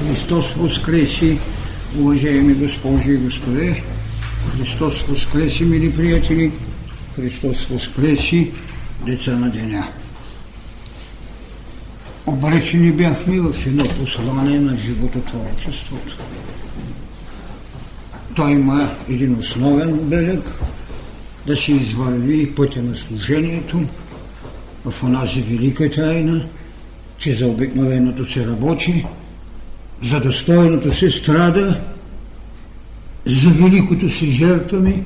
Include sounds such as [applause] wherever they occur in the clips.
Христос воскреси, уважаеми госпожи и господи! Христос воскреси, мили приятели! Христос воскреси, деца на деня! Обречени бяхме в едно послание на живототворчеството. Той има един основен белег да се извърви пътя на служението в онази велика тайна, че за обикновеното се работи, за достойното се страда, за великото се жертваме,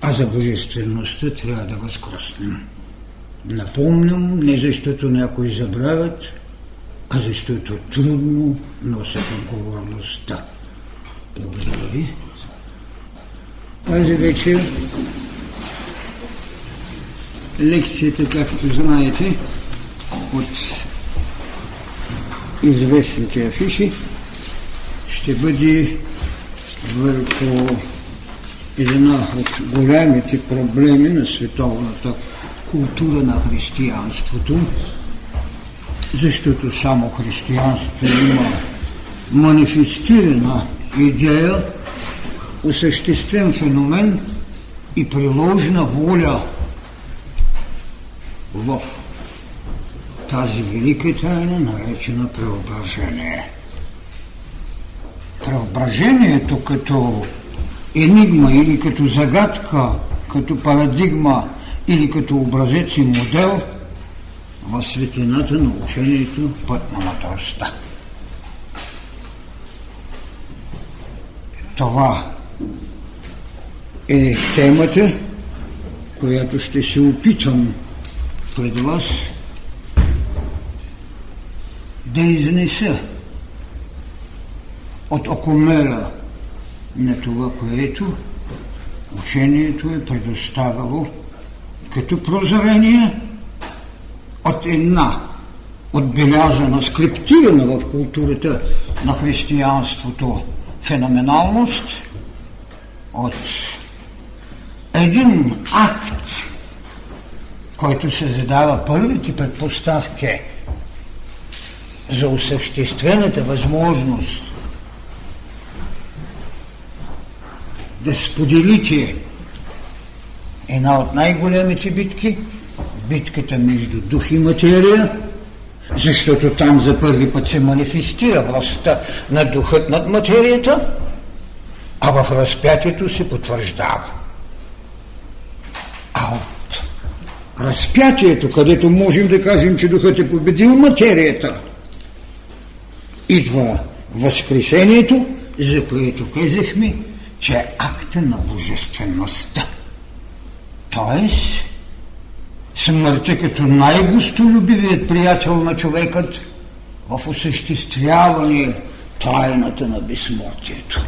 а за божествеността трябва да възкръснем. Напомням, не защото някои забравят, а защото трудно носят отговорността. Благодаря ви. Тази вечер лекцията, както знаете, от известните афиши, ще бъде върху една от голямите проблеми на световната култура на християнството, защото само християнството има манифестирана идея, осъществен феномен и приложена воля в тази велика тайна, наречена преображение. Преображението като енигма или като загадка, като парадигма или като образец и модел в светлината на учението път на мъдростта. Това е темата, която ще се опитам пред вас да изнеса от окомера на това, което учението е предоставило като прозрение от една отбелязана, скриптирана в културата на християнството феноменалност, от един акт, който се задава първите предпоставки за осъществената възможност да споделите една от най-големите битки, битката между дух и материя, защото там за първи път се манифестира властта на духът над материята, а в разпятието се потвърждава. А от разпятието, където можем да кажем, че духът е победил материята, идва възкресението, за което казахме, че е акта на божествеността. Тоест, смъртта като най-гостолюбивият приятел на човекът в осъществяване тайната на безсмъртието.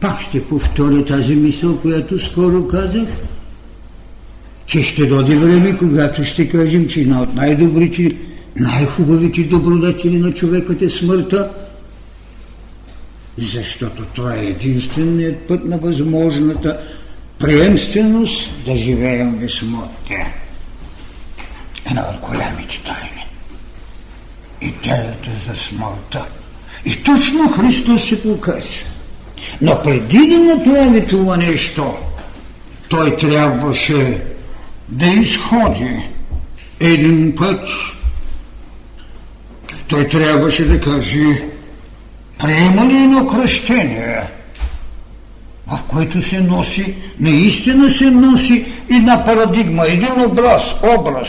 Пак ще повторя тази мисъл, която скоро казах, че ще доди време, когато ще кажем, че една от най-добрите, най-хубавите добродетели на човекът е смъртта, защото това е единственият път на възможната приемственост да живеем без смъртта. Една от голямите тайни. Идеята за смъртта. И точно Христос се показва. Но преди да направи това нещо, той трябваше да изходи един път. Той трябваше да каже, приема ли едно кръщение, в което се носи, наистина се носи една парадигма, един образ, образ.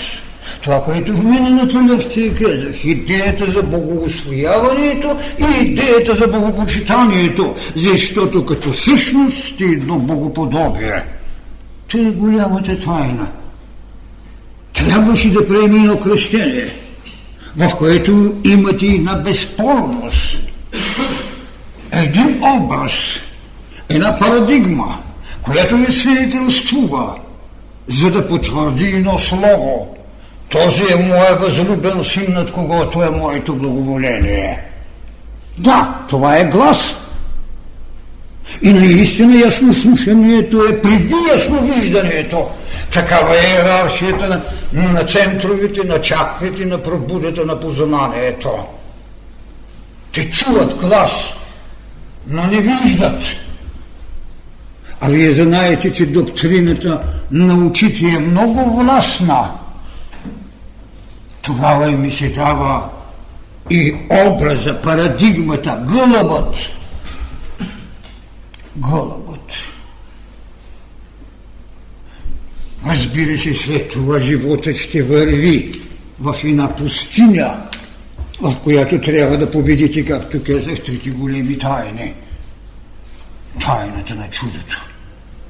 Това, което в миналата лекция казах, идеята за богоосвояването и идеята за богопочитанието, защото като същност е едно богоподобие. Това е голямата тайна. Трябваше да приеме едно кръщение, в което имате една безспорност, един образ, една парадигма, която ви свидетелствува, за да потвърди едно слово. Този е моят възлюбен син, над когото е моето благоволение. Да, това е глас. И наистина ясно слушанието е преди ясно виждането. Такава е иерархията на, на центровите, на чакрите, на пробудата на познанието. Те чуват глас, но не виждат. А вие знаете, че доктрината на учите е много властна. Тогава и ми се дава и образа, парадигмата, гълъбът. Гълъбът. Разбира се, след това животът ще върви в една пустиня, в която трябва да победите, както казах, трите големи тайни. Тайната на чудото,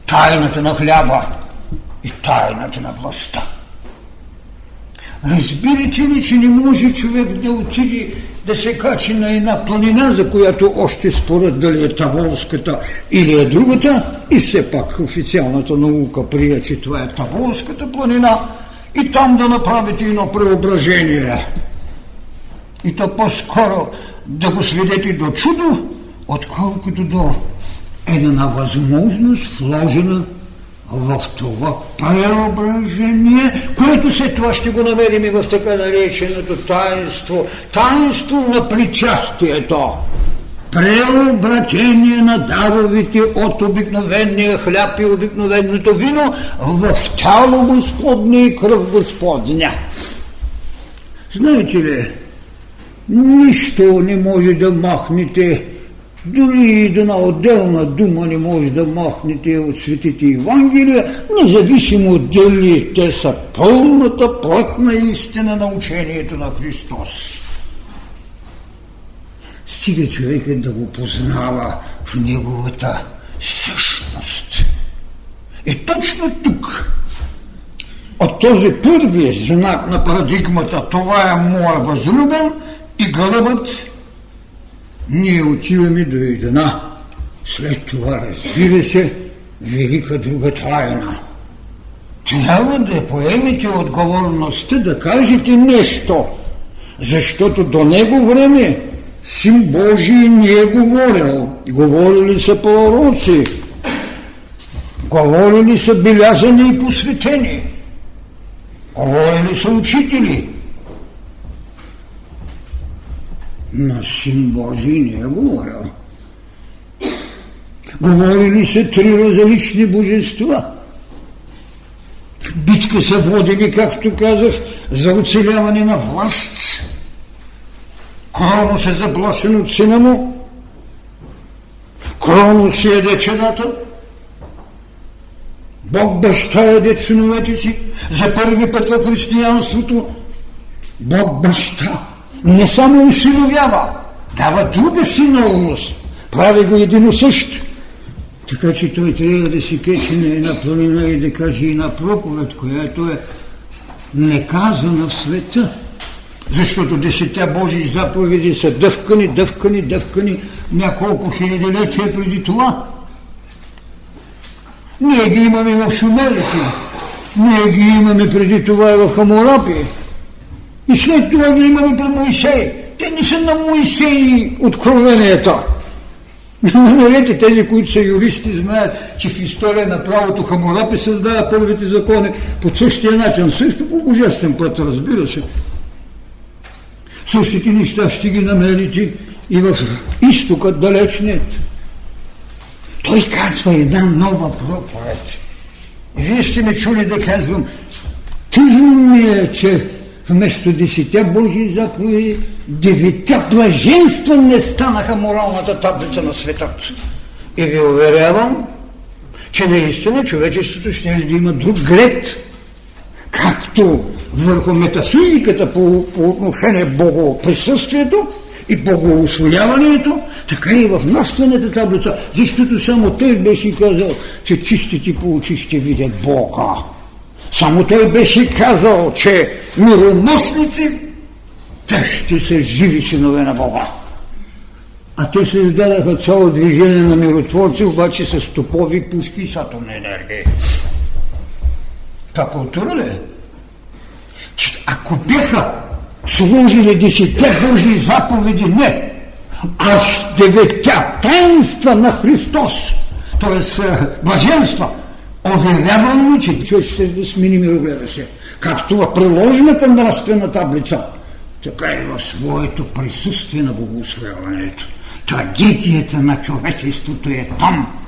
тайната на хляба и тайната на властта. Разбирате ли, че не може човек да отиде да се качи на една планина, за която още според дали е Таволската или е другата, и все пак официалната наука прия, че това е Таволската планина, и там да направите едно преображение. И то по-скоро да го сведете до чудо, отколкото до една възможност, вложена в това преображение, което след това ще го намерим и в така нареченото таинство, таинство на причастието. Преобратение на даровите от обикновения хляб и обикновеното вино в тяло Господне и кръв Господня. Знаете ли, нищо не може да махнете дори и една отделна дума не може да махнете от светите Евангелия, независимо дали те са пълната плътна истина на учението на Христос. Стига човекът да го познава в неговата същност. И точно тук, от този първи знак на парадигмата, това е моя възлюбен и гълъбът ние отиваме до една. След това, разбира се, велика друга тайна. Трябва да поемете отговорността да кажете нещо, защото до него време Син Божий не е говорил. Говорили са пророци, говорили са белязани и посветени, говорили са учители – на Син Божий не е говорил. Говорили се три различни божества. Битка са водили, както казах, за оцеляване на власт. Кронос е заблашен от сина му. Кронос е дечедата. Бог баща е синовете си. За първи път в християнството Бог баща не само усиновява, дава друга синовност, прави го едино също. Така че той трябва да си кечи на една планина и да каже една проповед, която е неказана в света. Защото десетя Божии заповеди са дъвкани, дъвкани, дъвкани няколко хилядилетия преди това. Ние ги имаме в шумерите, ние ги имаме преди това и в Хамурапи, и след това ги имаме при Моисей. Те не са на Моисей откровенията. Намерете тези, които са юристи, знаят, че в история на правото Хамурапи създава първите закони по същия начин, също по божествен път, разбира се. Същите неща ще ги намерите и в изтока далечният. Той казва една нова проповед. Вие сте ме чули да казвам, тъжно ми е, че вместо десетте Божии заповеди, девете блаженства не станаха моралната таблица на светът. И ви уверявам, че наистина човечеството ще да има друг глед, както върху метафизиката по, по отношение богоприсъствието и богоосвояването, така и в наствената таблица, защото само той беше казал, че чистите по очи ще видят Бога. Само той беше казал, че мироносници, те ще са живи синове на Бога. А те се издадаха цяло движение на миротворци, обаче с топови пушки и с атомна енергия. Та култура ли е? Ако бяха служили десетте Божии заповеди, не, аж деветя таинства на Христос, т.е. блаженства, Уверявам че човек ще смени мирогледа си. Както в приложената нравствена таблица така и в своето присъствие на богославянето. Трагедията на човечеството е там.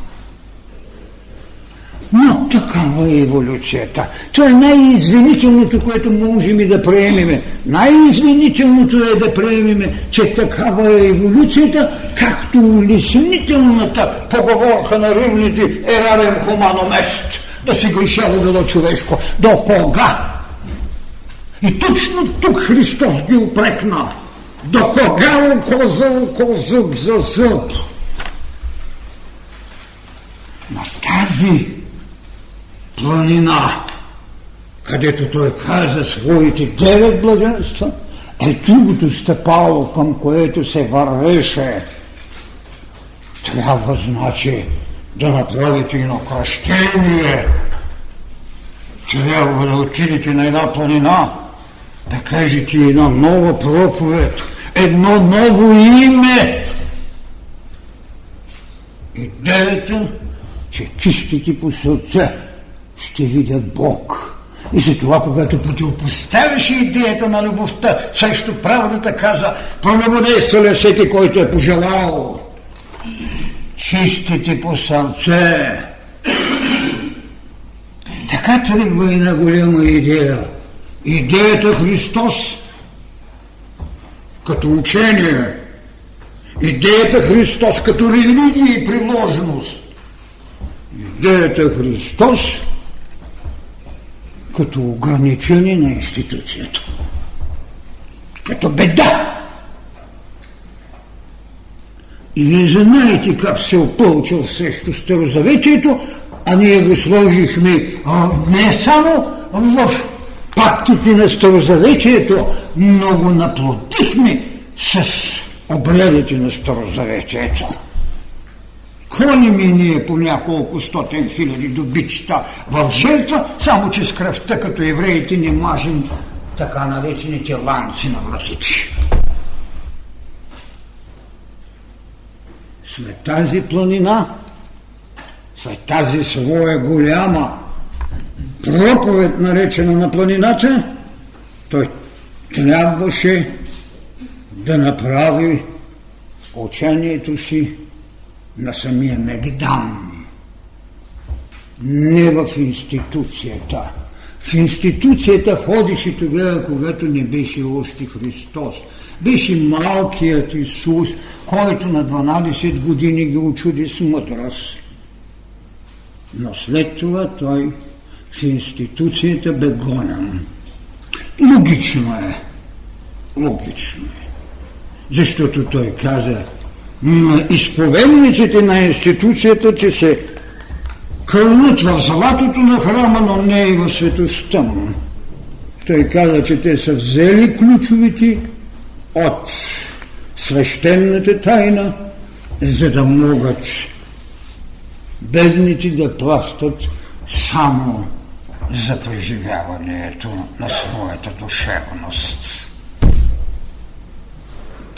Но такава е еволюцията. Това е най-извинителното, което можем и да приемеме. Най-извинителното е да приемеме, че такава е еволюцията, както улеснителната поговорка на римните ерарем хуманом ест. Да си грешало било човешко. До кога? И точно тук Христос ги опрекна. До кога око за око, зъб за зъб? На тази планина, където той каза своите девет блаженства, е другото стъпало, към което се вървеше. Трябва, значи, да направите едно кръщение. Трябва да отидете на една планина, да кажете една нова проповед, едно ново име. Идеята, че чистите по сърце ще видят Бог. И за това, когато противопоставяше идеята на любовта срещу правдата, каза, прелюбодейства всеки, който е пожелал. Чистите по сърце. Така тръгва една голяма идея. Идеята Христос като учение. Идеята Христос като религия и приложеност. Идеята Христос като ограничение на институцията. Като беда. И вие знаете как се опълчал срещу Старозаветието, а ние го сложихме а, не само в пактите на Старозаветието, но го наплотихме с обредите на Старозаветието. Клоним и ние по няколко стотен хиляди добичета в жертва, само че с кръвта като евреите не мажем така наречените ланци на вратите. След тази планина, след тази своя голяма проповед, наречена на планината, той трябваше да направи учението си на самия Мегдан. Не в институцията. В институцията ходеше тогава, когато не беше още Христос. Беше малкият Исус, който на 12 години ги очуди с мъдрост. Но след това той в институцията бе гонен. Логично е. Логично е. Защото той каза, изповедниците на институцията, че се кълнат в златото на храма, но не и в светостта му. Той каза, че те са взели ключовите от свещената тайна, за да могат бедните да плащат само за преживяването на своята душевност.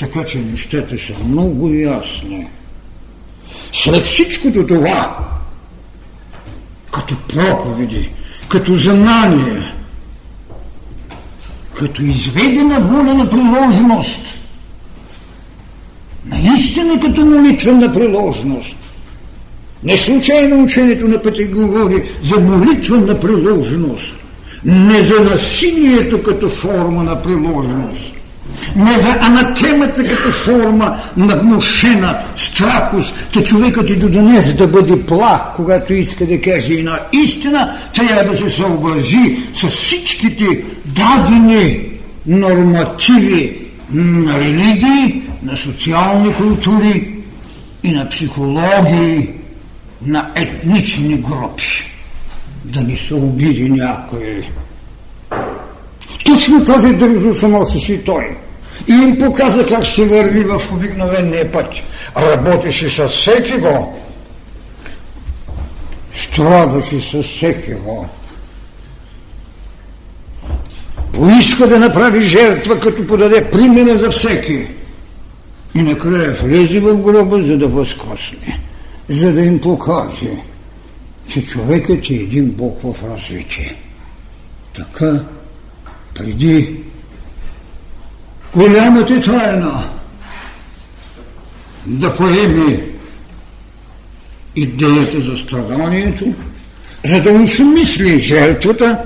Така че нещата са много ясни. След всичкото това, като проповеди, като знание, като изведена воля на приложност, наистина като молитвена приложност, не случайно учението на пъти говори за молитвена приложност, не за насилието като форма на приложност, не за анатемата като форма на внушена страхост, че човекът и до днес да бъде плах, когато иска да каже една истина, трябва да се съобрази с всичките дадени нормативи на религии, на социални култури и на психологии, на етнични групи. Да не се обиди някой. Точно този дръзо се носеше и той. И им показа как се върви в обикновения път. Работеше с всеки го. Страдаше с всеки го. Поиска да направи жертва, като подаде примера за всеки. И накрая влезе в гроба, за да възкосне, за да им покаже, че човекът е един Бог в развитие. Така преди голямата тайна да поеме идеята за страданието, за да осмисли жертвата,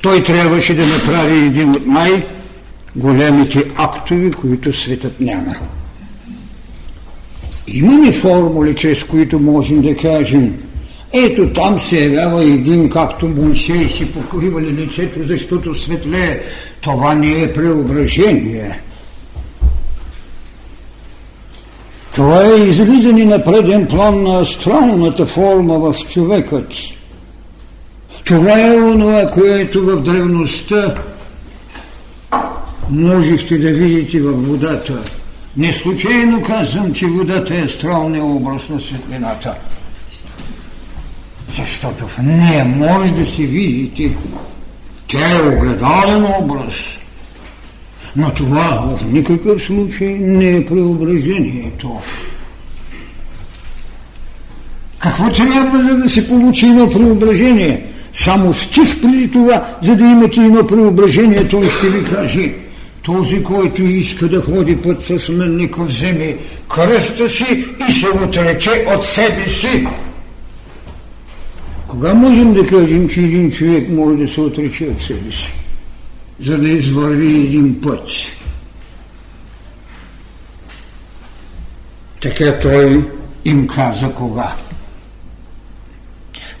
той трябваше да направи един от най-големите актови, които светът няма. Има ли формули, чрез които можем да кажем ето там се явява един, както Моисей си покривали лицето, защото светлее. Това не е преображение. Това е излизане на преден план на астралната форма в човекът. Това е онова, което в древността можехте да видите във водата. Не случайно казвам, че водата е астралния образ на светлината. Защото в нея може да се видите. Тя е огледален образ. Но това в никакъв случай не е преображението. Какво трябва за да се получи едно преображение? Само стих преди това, за да имате едно преображение, той ще ви каже този, който иска да ходи път с мен, нека вземе кръста си и се отрече от себе си. Кога можем да кажем, че един човек може да се отрече от себе си, за да извърви един път? Така той им каза кога.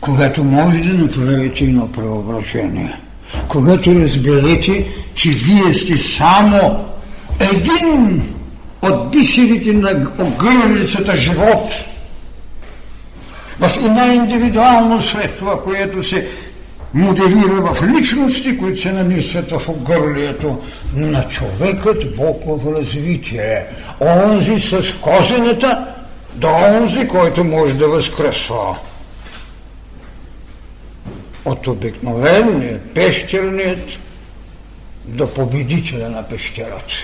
Когато може да направите едно преображение. Когато разберете, че вие сте само един от бисерите на огърлицата живот – в една индивидуално светло, което се моделира в личности, които се нанисват в огърлието на човекът Бог в развитие. Онзи с козената до онзи, който може да възкръсва. От обикновения пещерният до победителя на пещерата.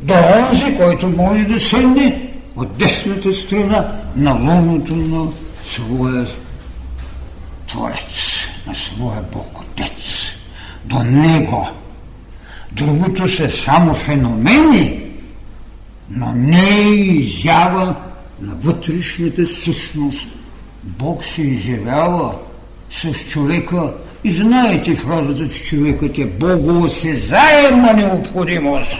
До онзи, който може да седне от десната страна на луното на своя Творец, на своя Бог Отец. До Него. Другото са само феномени, но не изява на вътрешната същност. Бог се изявява с човека и знаете фразата, че човекът е Богоосезаема необходимост.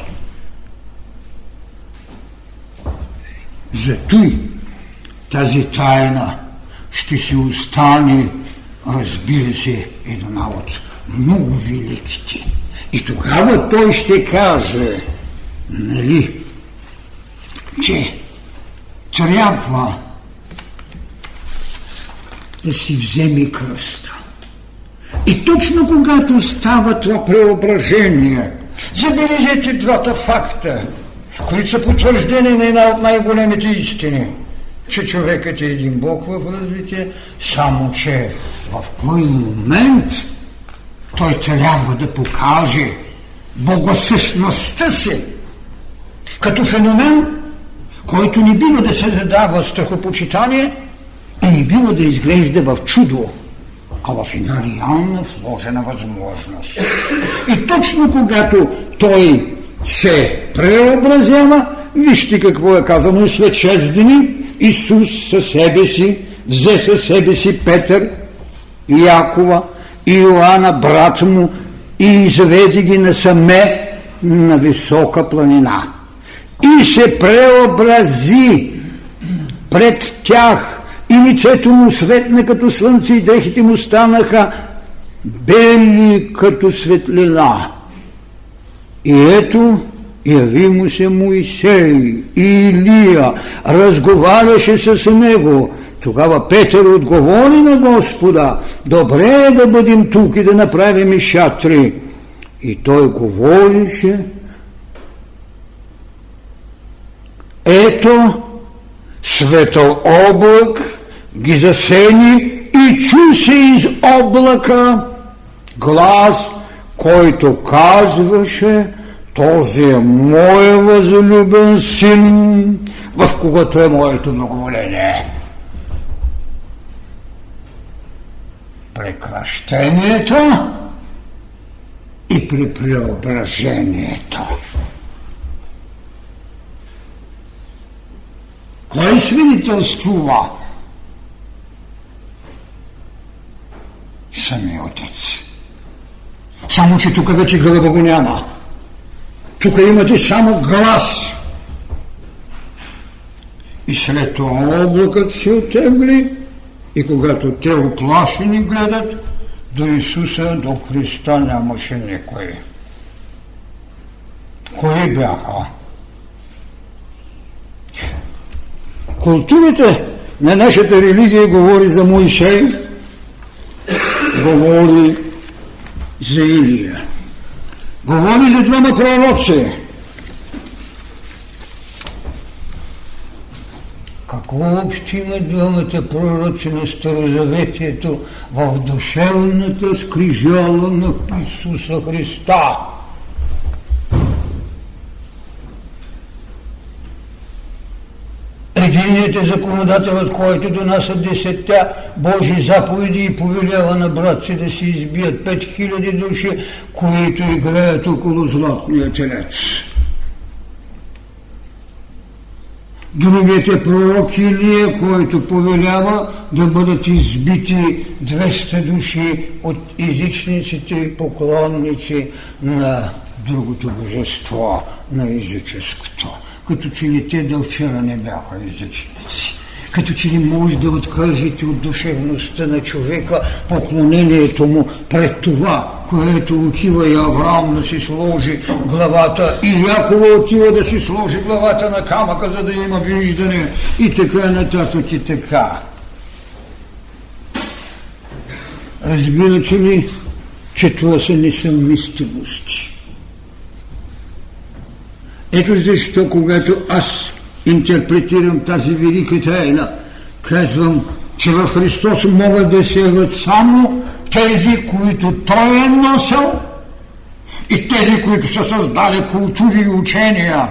Зато тази тайна ще си остане, разбира се, една от много великите. И тогава той ще каже, нали, че трябва да си вземе кръста. И точно когато става това преображение, забележете двата факта, които са потвърждени на една от най-големите истини – че човекът е един Бог в развитие, само че в кой момент той трябва да покаже богосъщността си като феномен, който не бива да се задава страхопочитание и не бива да изглежда в чудо, а в една реална вложена възможност. И точно когато той се преобразява, вижте какво е казано след 6 дни, Исус със себе си взе със себе си Петър Якова и Йоанна, брат му, и заведе ги насаме на висока планина. И се преобрази пред тях и лицето му светна като слънце и дрехите му станаха бели като светлина. И ето Яви му се Моисей и Илия, разговаряше с него. Тогава Петър отговори на Господа, добре е да бъдем тук и да направим шатри. И той говорише, ето светъл облак ги засени и чу се из облака глас, който казваше – този е моя възлюбен син, в когото е моето благоволение. Прекращението и при преображението. Кой свидетелствува? Самия Отец. Само, че тук вече гълъба го няма. Тук имате само глас. И след това облакът се отегли и когато те оплашени гледат, до Исуса, до Христа нямаше никой. Кои бяха? Културата на нашата религия говори за Моисей, говори за Илия. Говори за двама пророци. Какво общо има двамата пророци на Старозаветието в душевната скрижала на Исуса Христа? Единият е законодателът, който донася десетта Божи заповеди и повелява на брат си да се избият пет хиляди души, които играят около златния телец. Другият е пророк Илия, който повелява да бъдат избити 200 души от езичниците и поклонници на другото божество, на езическото като че ли те до вчера не бяха язичници. Като че ли може да откажете от душевността на човека поклонението му пред това, което отива и Авраам да си сложи главата и Якова отива да си сложи главата на камъка, за да има виждане и така нататък и така. Разбирате ли, че това са несъвместимости? Ето защо, когато аз интерпретирам тази велика тайна, казвам, че в Христос могат да се явят само тези, които Той е носил и тези, които са създали култури и учения.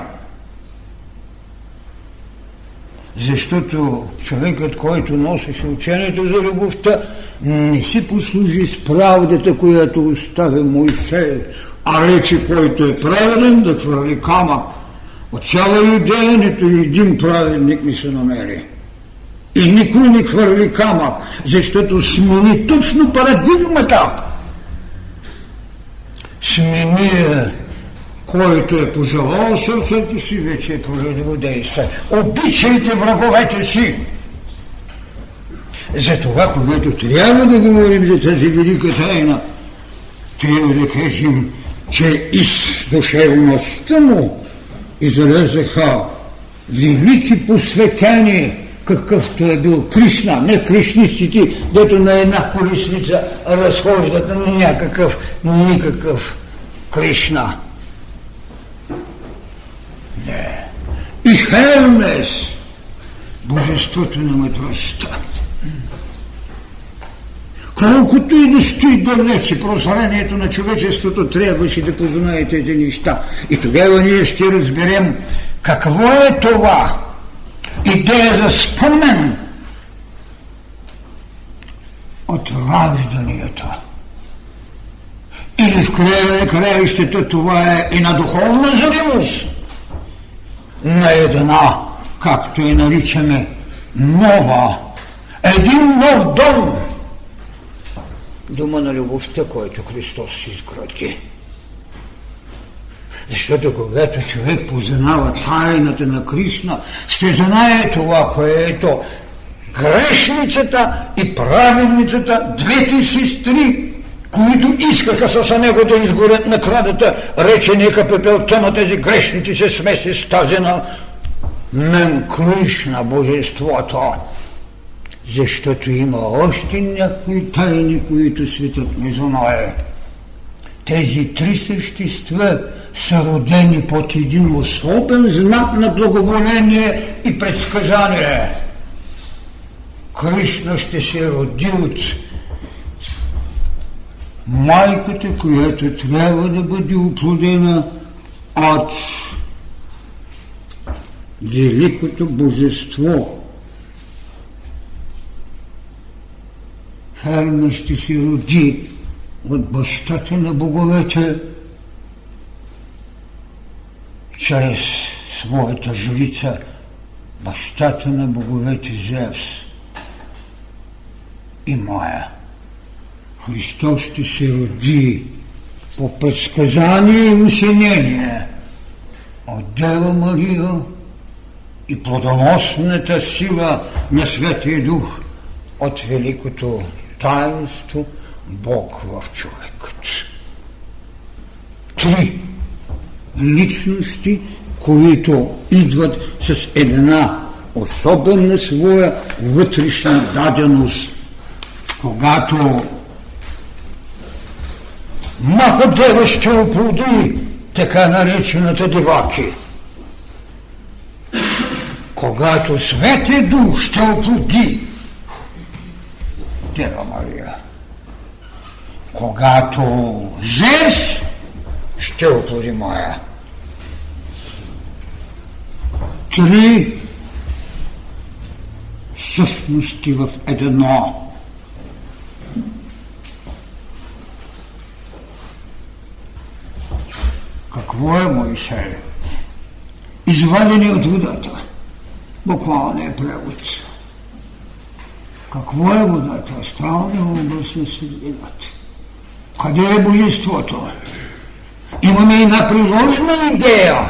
Защото човекът, който носеше учението за любовта, не си послужи с правдата, която остави Моисей а рече, който е праведен, да твърли камък. От цяла идея нито един праведник ми се намери. И никой не хвърли камък, защото смени точно парадигмата. Смени който е пожелал сърцето си, вече е пролило действа. Обичайте враговете си. Затова, когато трябва да говорим за тази велика тайна, трябва да кажем че из душевността му излезаха велики посветени, какъвто е бил Кришна, не кришнистите, дето на една колесница разхождат на някакъв, никакъв Кришна. Не. И Хермес, божеството на мъдростта. Колкото и да стои далече прозрението на човечеството, трябваше да познае тези неща. И тогава ние ще разберем какво е това идея за спомен от ражданията. Или в края на краищата това е и на духовна зримост на една, както и наричаме, нова, един нов дом – дума на любовта, който Христос изгради. Защото когато човек познава тайната на Кришна, ще знае това, което грешницата и праведницата, двете сестри, които искаха с него да изгорят на крадата, рече нека пепелта на тези грешници се смеси с тази на мен Кришна, Божеството защото има още някои тайни, които светът не знае. Тези три същества са родени под един особен знак на благоволение и предсказание. Кришна ще се роди от майката, която трябва да бъде оплодена от великото божество, Харна ще се роди от бащата на боговете чрез своята жрица, бащата на боговете Зевс и Мая. Христос ще се роди по предсказание и усинение от Дева Мария и плодоносната сила на Светия Дух от великото таинство Бог в човекът. Три личности, които идват с една особена своя вътрешна даденост, когато Махадева ще оплоди така наречената деваки. Когато Светия Дух ще оплоди Дева Мария. Когато Зевс ще оплоди моя. Три същности в едно. Какво е Моисей? Извадени от водата. Буквално е превод. Какво е водата? Астралния образ на светлината. Къде е божеството? Имаме една приложна идея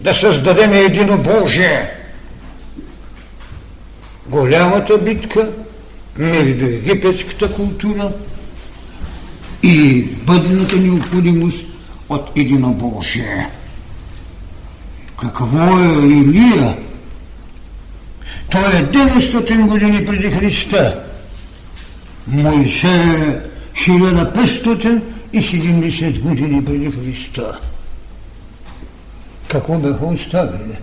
да създадем едино Божие. Голямата битка между египетската култура и бъдната необходимост от единобожие. Какво е Илия? Той е 900 години преди Христа. Моисей е 1570 години преди Христа. Какво бяха оставили?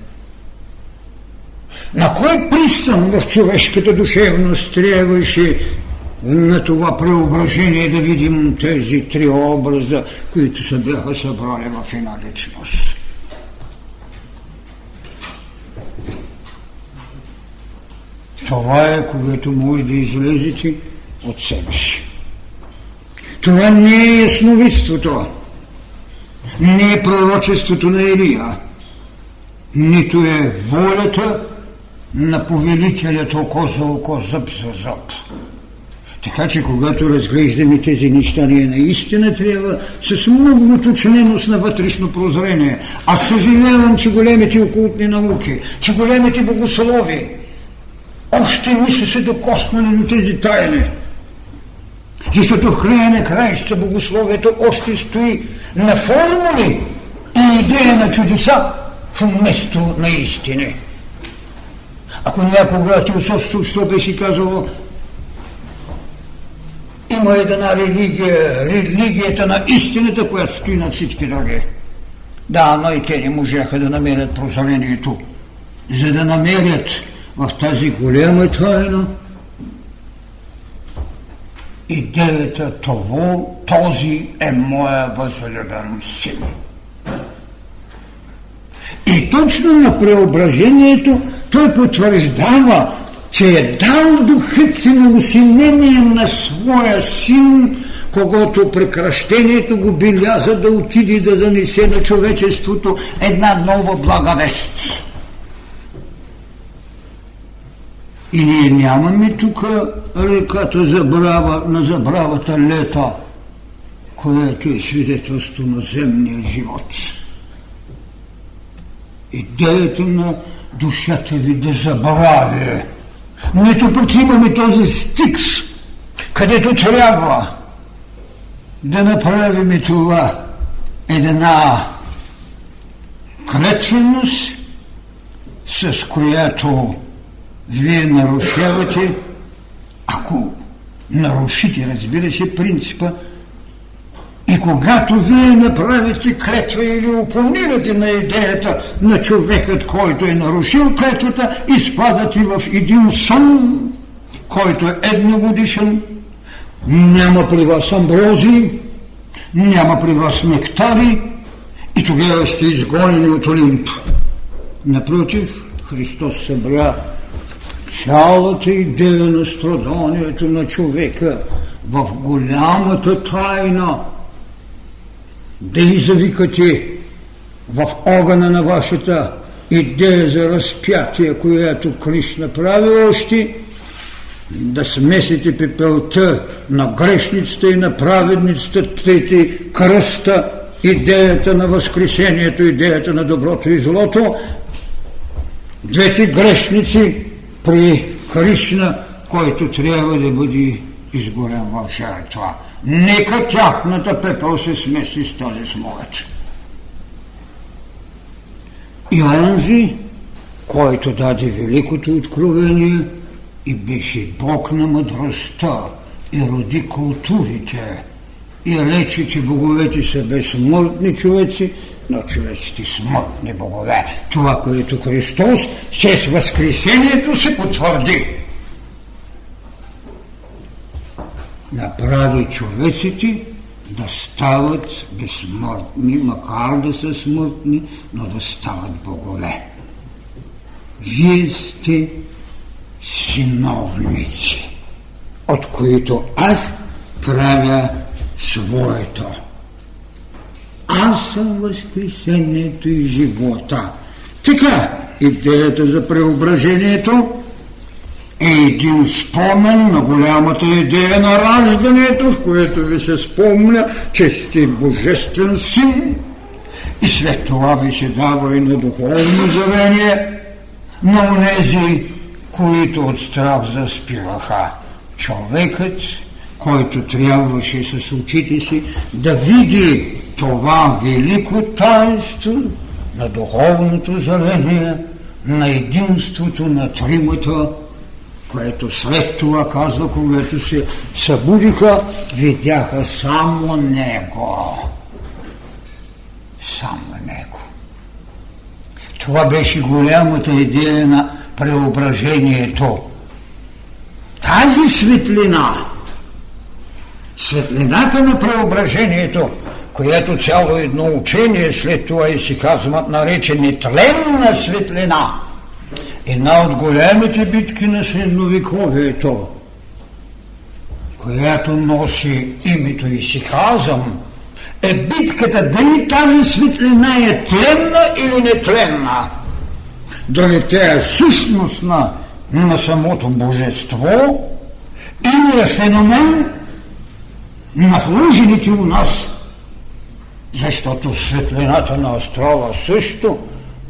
На кой пристан в човешката душевност трябваше на това преображение да видим тези три образа, които се бяха събрали в една личност? Това е, когато може да излезете от себе си. Това не е ясновидството, не е пророчеството на Илия, нито е волята на повелителят око за око, зъб за зъб. Така че, когато разглеждаме тези неща, ние наистина трябва с много уточненост на вътрешно прозрение. Аз съжалявам, че големите окултни науки, че големите богослови, още не са се докоснали до тези тайни. Защото в края на краища богословието още стои на формули и идея на чудеса вместо на истини. Ако някога теософството беше казало има една религия, религията на истината, която стои над всички други. Да, но и те не можеха да намерят прозрението, за да намерят в тази голяма тайна идеята това, този е моя възлюбен син. И точно на преображението той потвърждава, че е дал духът си на усинение на своя син, когато прекращението го биляза да отиде да занесе на човечеството една нова благовест. И ние нямаме тук реката забрава, на забравата лета, което е свидетелство на земния живот. Идеята на душата ви да забрави. Нито пък имаме този стикс, където трябва да направим това една клетвеност, с която вие нарушавате, ако нарушите, разбира се, принципа и когато вие направите клетва или опонирате на идеята на човекът, който е нарушил клетвата, изпадате в един сън, който е едногодишен, няма при вас амбрози, няма при вас нектари и тогава сте изгонени от Олимп. Напротив, Христос събра цялата идея на страданието на човека в голямата тайна. Да извикате в огъна на вашата идея за разпятие, която Кришна прави още, да смесите пепелта на грешницата и на праведницата, трети кръста, идеята на възкресението, идеята на доброто и злото, двете грешници при Кришна, който трябва да бъде изгорен в жертва. Нека тяхната пепел се смеси с тази смолец. И онзи, който даде великото откровение и беше Бог на мъдростта и роди културите и рече, че боговете са безсмъртни човеци, но човеците смъртни богове. Това, което Христос чрез Възкресението се потвърди. Направи човеците да стават безсмъртни, макар да са смъртни, но да стават богове. Вие сте синовници, от които аз правя своето. Аз съм възкресението и живота. Така, идеята за преображението е един спомен на голямата идея на раждането, в което ви се спомня, че сте божествен син и след това ви се дава и на духовно завение на унези, които от страх заспиваха. Човекът, който трябваше с очите си да види това велико таинство на духовното завение, на единството на тримата което след това казва, когато се събудиха, видяха само Него. Само Него. Това беше голямата идея на преображението. Тази светлина, светлината на преображението, която цяло едно учение след това и си казват нарече тленна светлина – една от големите битки на средновековието, която носи името и си казвам, е битката дали тази светлина е тленна или нетленна. Дали тя е същност на, на самото божество или е феномен на вложените у нас. Защото светлината на астрала също,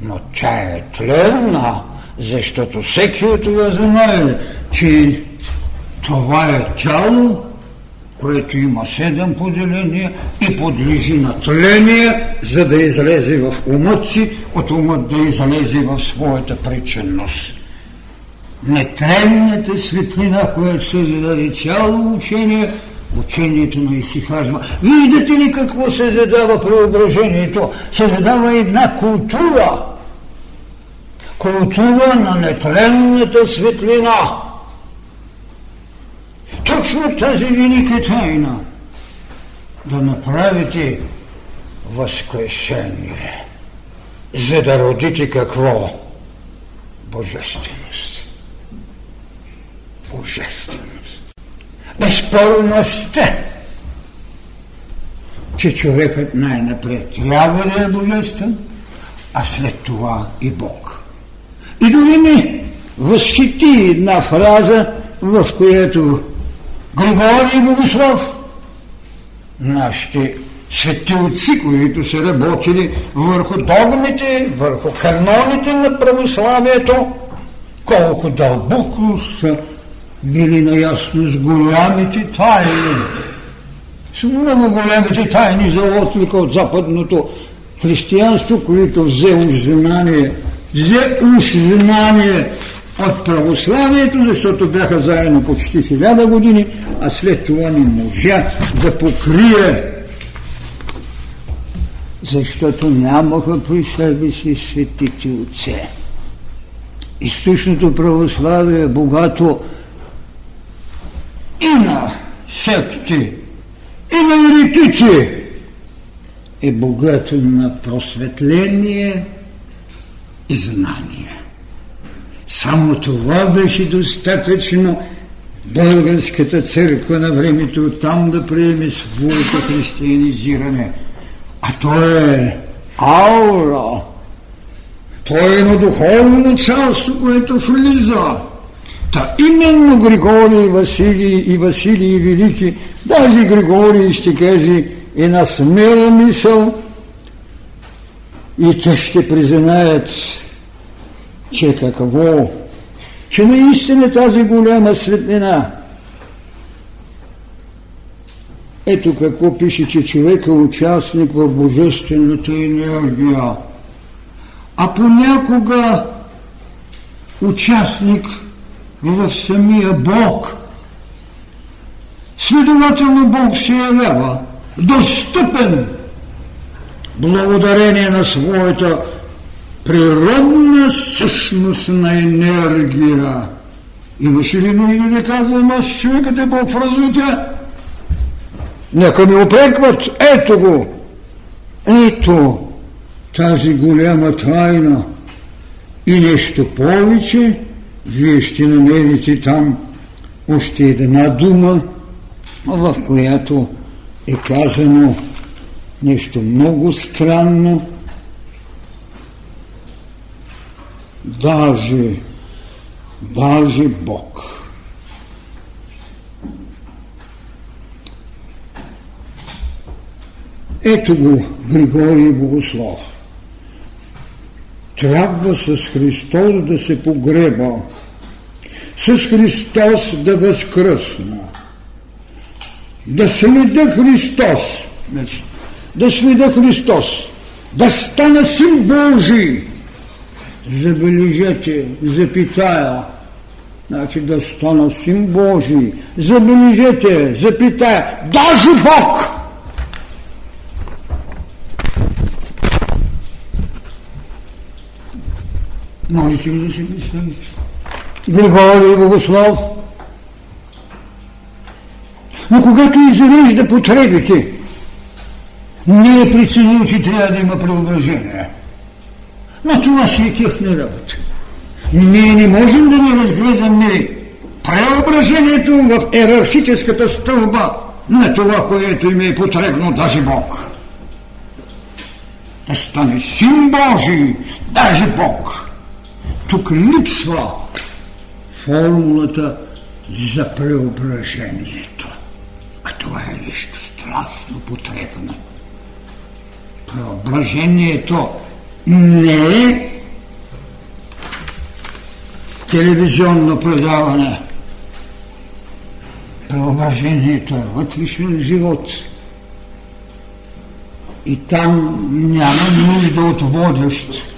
но тя е тленна защото всеки от това знае, че това е тяло, което има седем поделения и подлежи на тление, за да излезе в умът си, от умът да излезе в своята причинност. Нетленната светлина, която се зададе цяло учение, учението на исихазма. Видите ли какво се задава преображението? Се задава една култура, култура на нетленната светлина. Точно тази велика тайна да направите възкрешение, за да родите какво? Божественост. Божественост. Безспорността, че човекът най-напред трябва да е божествен, а след това и Бог. И дори ми възхити една фраза, в която Григорий Богослов, нашите свети отци, които са работили върху догмите, върху каноните на православието, колко дълбоко са били наясно с голямите тайни. С много големите тайни за отвика от западното християнство, които взе знание взе уж знание от православието, защото бяха заедно почти хиляда години, а след това не можа да покрие, защото нямаха при себе си светите отце. Източното православие е богато и на секти, и на еретици, е богато на просветление, и знания. Само това беше достатъчно българската църква на времето там да приеме своето християнизиране. А то е аура. То е едно духовно царство, което влиза. Та именно Григорий Василий и Василий Велики, даже Григорий ще каже една смела мисъл и те ще признаят, че какво? Че наистина тази голяма светлина. Ето какво пише, че човек е участник в божествената енергия, а понякога участник в самия Бог. Следователно Бог се явява достъпен благодарение на своята природна същност на енергия. Имаше ли нужда да казвам, аз човекът е Бог в развитие? Нека ми опрекват, ето го, ето тази голяма тайна. И нещо повече, вие ще намерите там още една дума, в която е казано нещо много странно, даже, даже Бог. Ето го Григорий Богослов. Трябва с Христос да се погреба, с Христос да възкръсна, да следа Христос, да следа Христос, да стана син Божий, забележете, запитая, значи да стана син Божий, забележете, запитая, даже Бог! Можете ли да се представите? Григорий Богослов. Но когато изрежда потребите, не е преценил, че трябва да има преображение – но това си е тяхна работа. Ние не можем да не разгледаме преображението в ерархическата стълба на това, което им е потребно даже Бог. Да стане син Божий, даже Бог. Тук липсва формулата за преображението. А това е нещо страшно потребно. Преображението не е телевизионно предаване. Преображението е вътрешен живот. И там няма нужда от водещ.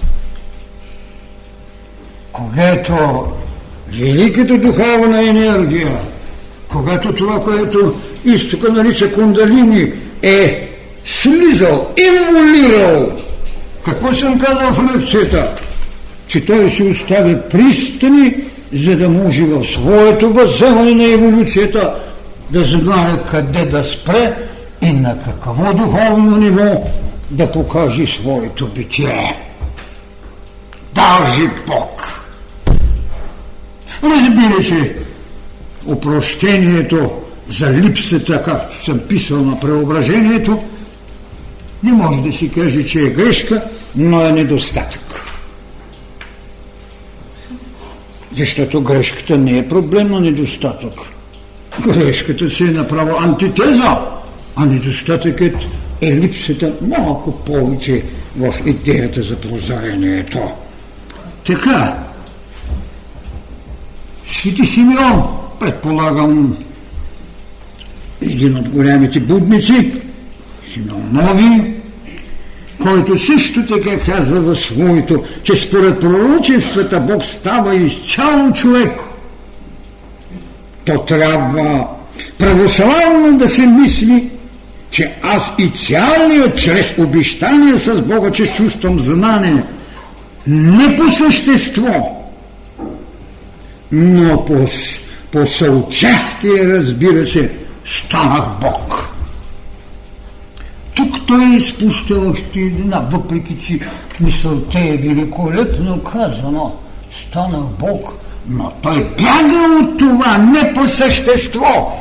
Когато великата духовна енергия, когато това, което изтока нарича кундалини, е слизал, инволирал какво съм казал в лекцията? Че той си остави пристани, за да може в своето възземане на еволюцията да знае къде да спре и на какво духовно ниво да покаже своето битие. Даже Бог. Разбира се, опрощението за липсата, както съм писал на преображението, не може да си каже, че е грешка, но е недостатък. Защото грешката не е проблем на недостатък. Грешката си е направо антитеза, а недостатъкът е липсата малко повече в идеята за прозрението. Така, Сити Симеон, предполагам, един от голямите будници, Симеон Нови, който също така казва в своето, че според пророчествата Бог става изцяло човек. То трябва православно да се мисли, че аз и цялият чрез обещание с Бога, че чувствам знание, не по същество, но по, по съучастие, разбира се, станах Бог. Тук той изпуща още една, въпреки че мисълта е великолепно казано. Станах Бог, Но той бяга от това не по същество.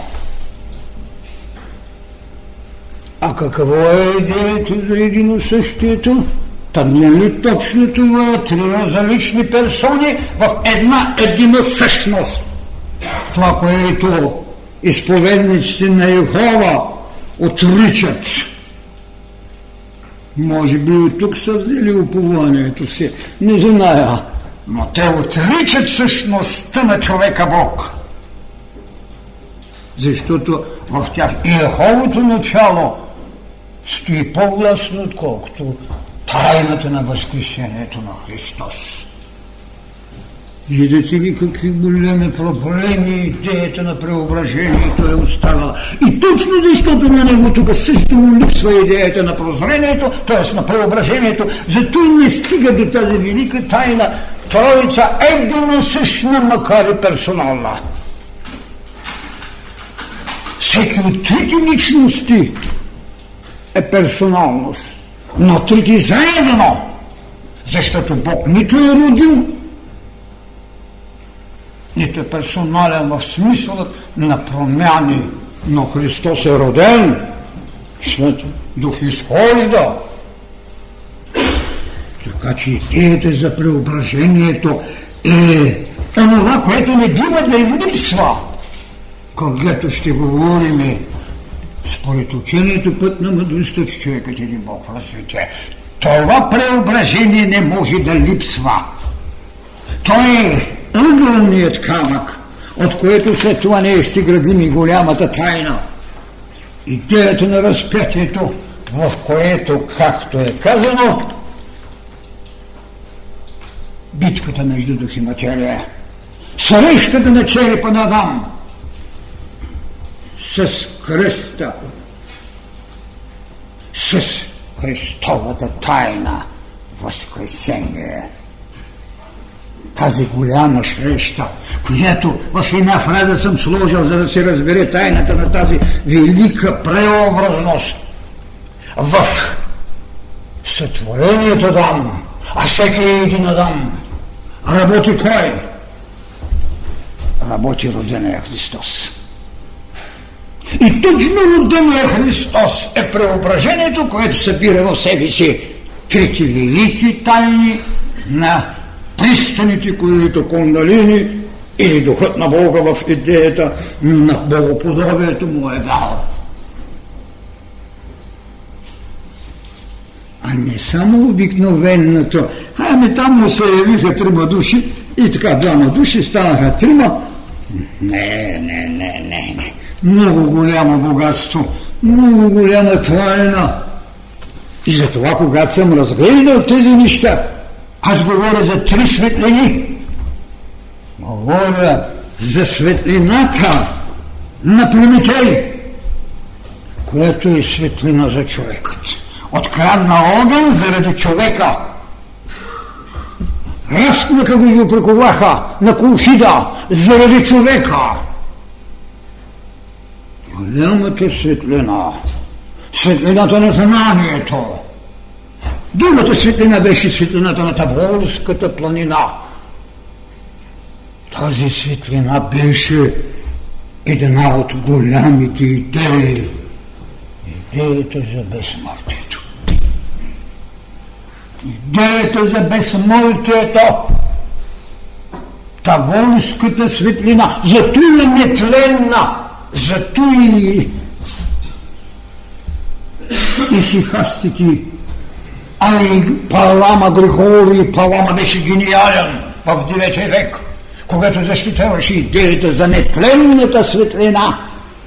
А какво е идеята за единосъщието? Та не ли точно това е три различни персони в една едина същност? Това, което изповедниците на Йехова отричат. Може би и тук са взели упованието си. Не зная. Но те отричат същността на човека Бог. Защото в тях и Йеховото начало стои по-властно, отколкото тайната на възкресението на Христос. Видите ли какви големи проблеми идеята на преображението е оставала. И точно защото на него тук също му липсва идеята на прозрението, т.е. на преображението, зато не стига до тази велика тайна Троица единосъщна, макар и персонална. Всеки от трите личности е персоналност, но трите заедно, защото Бог нито е родил, нито е персонален в смисъл на промяни, но Христос е роден, Свет Дух изхожда. Така че идеята за преображението е онова, което не бива да липсва, когато ще говорим според учението път на мъдростта, че човекът е Бог в развитие. Това преображение не може да липсва. Той е ъгълният камък, от което след това ние ще градим и голямата тайна. Идеята на разпятието, в което, както е казано, битката между дух и материя, срещата на черепа на Адам с кръста, с Христовата тайна, възкресение – тази голяма среща, която в една фраза съм сложил, за да се разбере тайната на тази велика преобразност. В сътворението Адам, а всеки един Адам работи кой? Работи родения Христос. И точно родения Христос е преображението, което събира в себе си трите велики тайни на пристаните, които кондалини или духът на Бога в идеята на богоподобието му е дал. А не само обикновеното. Ами там му се явиха трима души и така двама души станаха трима. Не, не, не, не, не. Много голямо богатство, много голяма тайна. И затова, когато съм разгледал тези неща, аз говоря за три светлини. Говоря за светлината на Прометей, което е светлина за човекът. Открадна огън заради човека. Разпнака го и го прековаха на кулшида заради човека. Голямата светлина, светлината на знанието, Другата светлина беше светлината на Таволската планина. Тази светлина беше една от голямите идеи. Идеята за безсмъртието. Идеята за безсмъртието. Таволската светлина. Зато е нетленна. Зато и исихастики а и Палама Григорий Палама беше гениален в 9 век, когато защитаваше идеята за нетленната светлина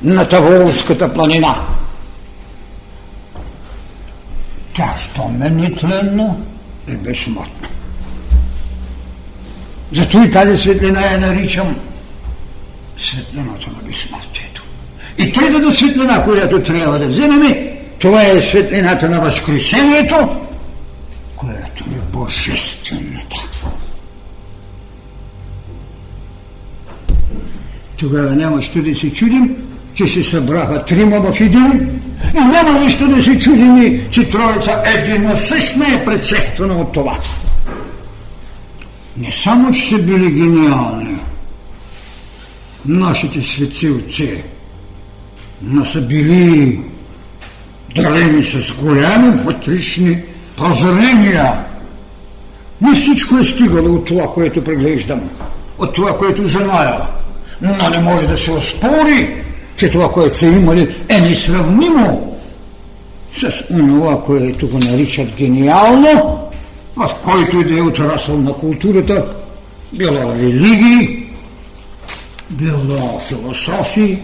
на Таволската планина. Тя, щом е нетленна, е безсмъртна. Зато и тази светлина я наричам светлината на безсмъртието. И третата светлина, която трябва да вземем, това е светлината на възкресението, която е божествената. Тогава нямаше да се чудим, че се събраха трима в един и няма нищо да се чудим, че троица единосъщна е предшествена от това. Не само, че са били гениални, нашите светци отци, но са били дарени с голями вътрешни прозрения. Не всичко е стигало от това, което преглеждам, от това, което зная. Но не може да се оспори, че това, което са имали, е несравнимо с това, което го наричат гениално, в който и да е отрасъл на културата, било религии, било философии,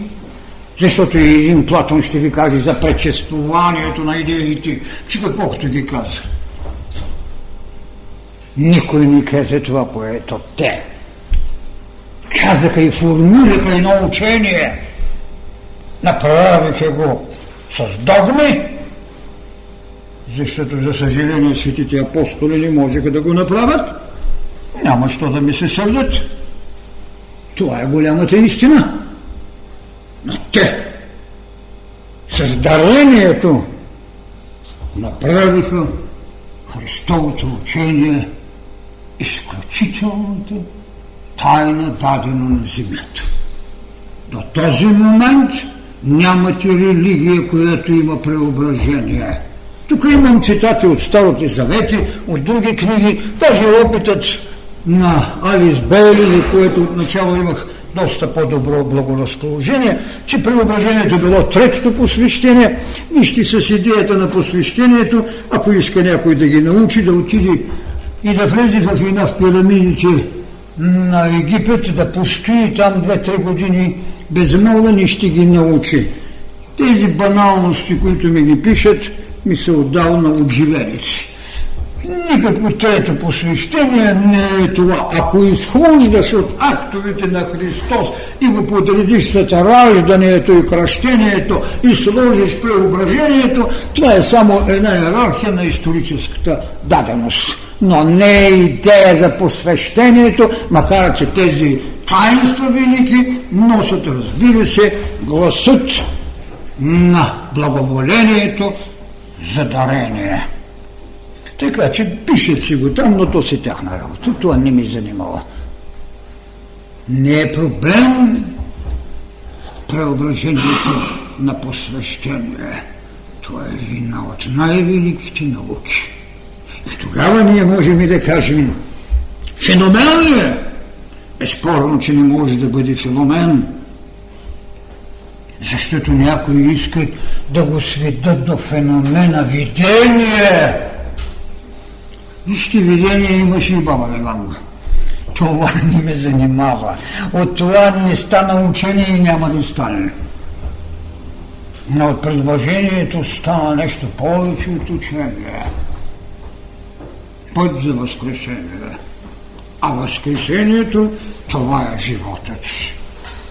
защото и един Платон ще ви каже за предшествованието на идеите, че каквото ги каза. Никой не каза това, което те казаха и формираха едно учение. Направиха го с догми, защото, за съжаление, светите апостоли не можеха да го направят. Няма що да ми се сърдат. Това е голямата истина. Но те с дарението направиха Христовото учение изключителната тайна дадено на земята. До този момент нямате религия, която има преображение. Тук имам цитати от Старите Завети, от други книги, даже опитът на Алис Бейли, което отначало имах доста по-добро благоразположение, че преображението било третото посвещение. Вижте с идеята на посвещението, ако иска някой да ги научи, да отиде и да влезе в една в пирамидите на Египет, да постои там две-три години безмолвен и ще ги научи. Тези баналности, които ми ги пишат, ми се отдавна от живеници. Никакво трето посвещение не е това. Ако изхождаш от актовете на Христос и го подредиш след раждането и кръщението и сложиш преображението, това е само една иерархия на историческата даденост. Но не е идея за посвещението, макар че тези таинства велики носят, разбира се, гласът на благоволението за дарение. Така че пишат си го там, но то си тяхна работа. Това не ми занимава. Не е проблем преображението на посвещение. Това е вина от най-великите науки. И тогава ние можем и да кажем феномен ли е? Безспорно, че не може да бъде феномен, защото някои искат да го сведат до феномена видение. Вижте, видение имаше и баба Леванга. Това не ме занимава. От това не стана учение и няма да стане. Но от предложението стана нещо повече от учение. Път за възкресение. А възкресението, това е животът.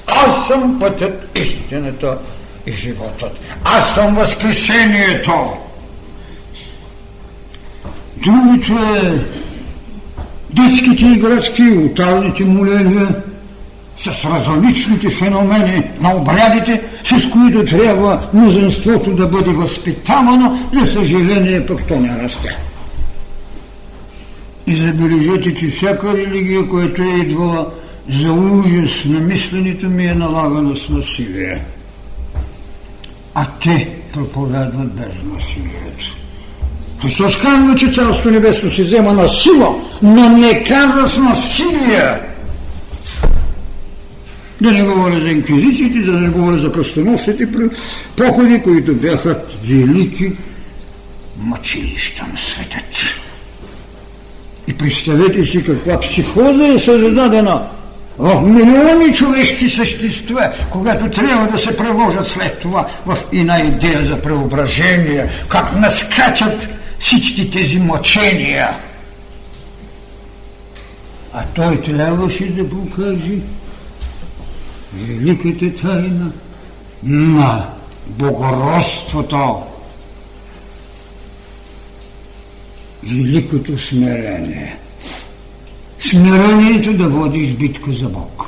Аз съм пътят, истината и животът. Аз съм възкресението. Другото е детските играчки, оталните моления, с различните феномени на обрядите, с които трябва мнозинството да бъде възпитавано, за съжаление пък то не расте. И забележете, че всяка религия, която е идвала за ужас на мисленето ми е налагана с насилие. А те проповядват без насилието. Христос казва, че Царство Небесно се взема на сила, но не казва с насилие. Да не говоря за инквизициите, да не говоря за кръстоносите походи, които бяха велики мъчилища на светът. И представете си каква психоза е създадена в милиони човешки същества, когато трябва да се преложат след това в една идея за преображение, как наскачат всички тези мъчения. А той трябваше да покаже великата тайна на богородството, великото смирение. Смирението да водиш битка за Бог.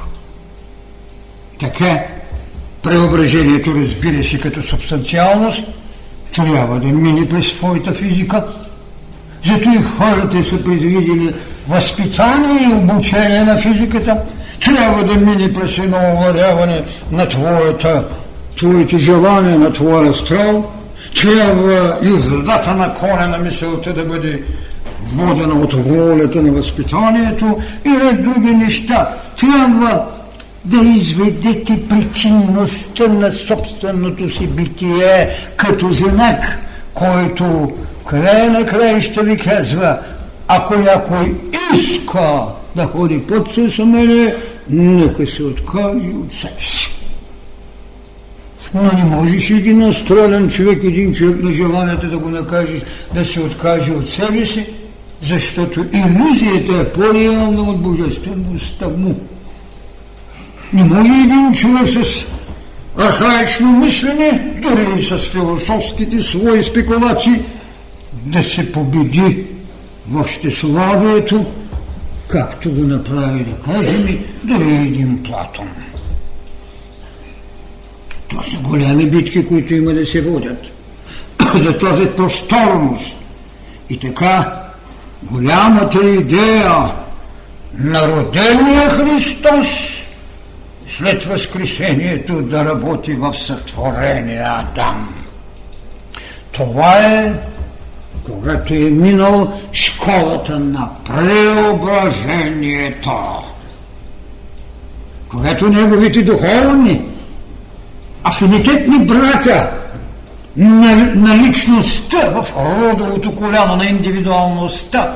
Така, преображението разбира се като субстанциалност – трябва да мине през своята физика. Зато и хората са предвидели възпитание и обучение на физиката. трябва да мине през едно овладяване на твоята, твоите желания, на твоя страл, трябва и вратата на коня на мисълта да бъде водена от волята на възпитанието и ред други неща. Трябва да изведете причинността на собственото си битие като знак, който край на край ще ви казва, ако някой иска да ходи под съсамелие, нека се откаже от себе си. Но не можеш един настроен човек, един човек на желанието да го накажеш да се откаже от себе си, защото иллюзията е по-реална от божествеността му. Не може един човек с архаично мислене, дори и с философските свои спекулации, да се победи в щеславието, както го направи, да кажем, дори един Платон. Това са голями битки, които има да се водят [coughs] за този просторност. И така, голямата идея на родения Христос след възкресението да работи в сътворения Адам. Това е когато е минал школата на преображението. Когато неговите духовни, афинитетни братя на, на личността в родовото коляно на индивидуалността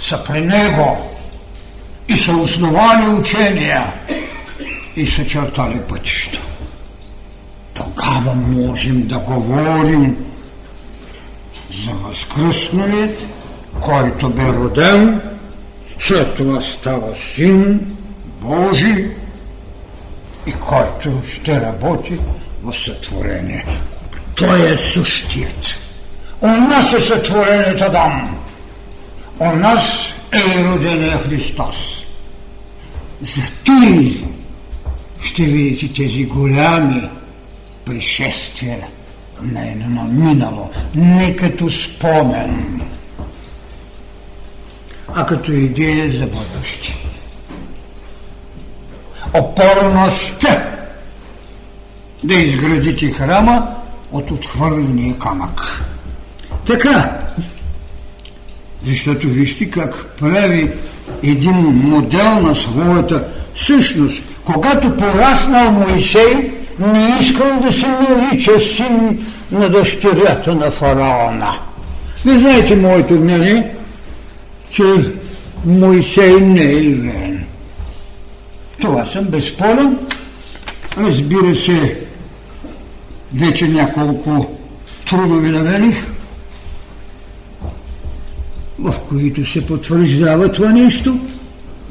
са при него и са основали учения и са чертали пътища. Тогава можем да говорим за възкръсналият, който бе роден, след това става син Божий и който ще работи в сътворение. Той е същият. У нас е сътворението Адам. У нас е родения Христос. Зато и ще видите тези голями пришествия на едно минало, не като спомен, а като идея за бъдеще. Опорността да изградите храма от отхвърления камък. Така, защото вижте как прави един модел на своята същност. Когато пораснал Моисей, не искам да се нарича син на дъщерята на фараона. Не знаете моето мнение, че Моисей не е евреен. Това съм безспорен. Разбира се, вече няколко трудови намерих, в които се потвърждава това нещо,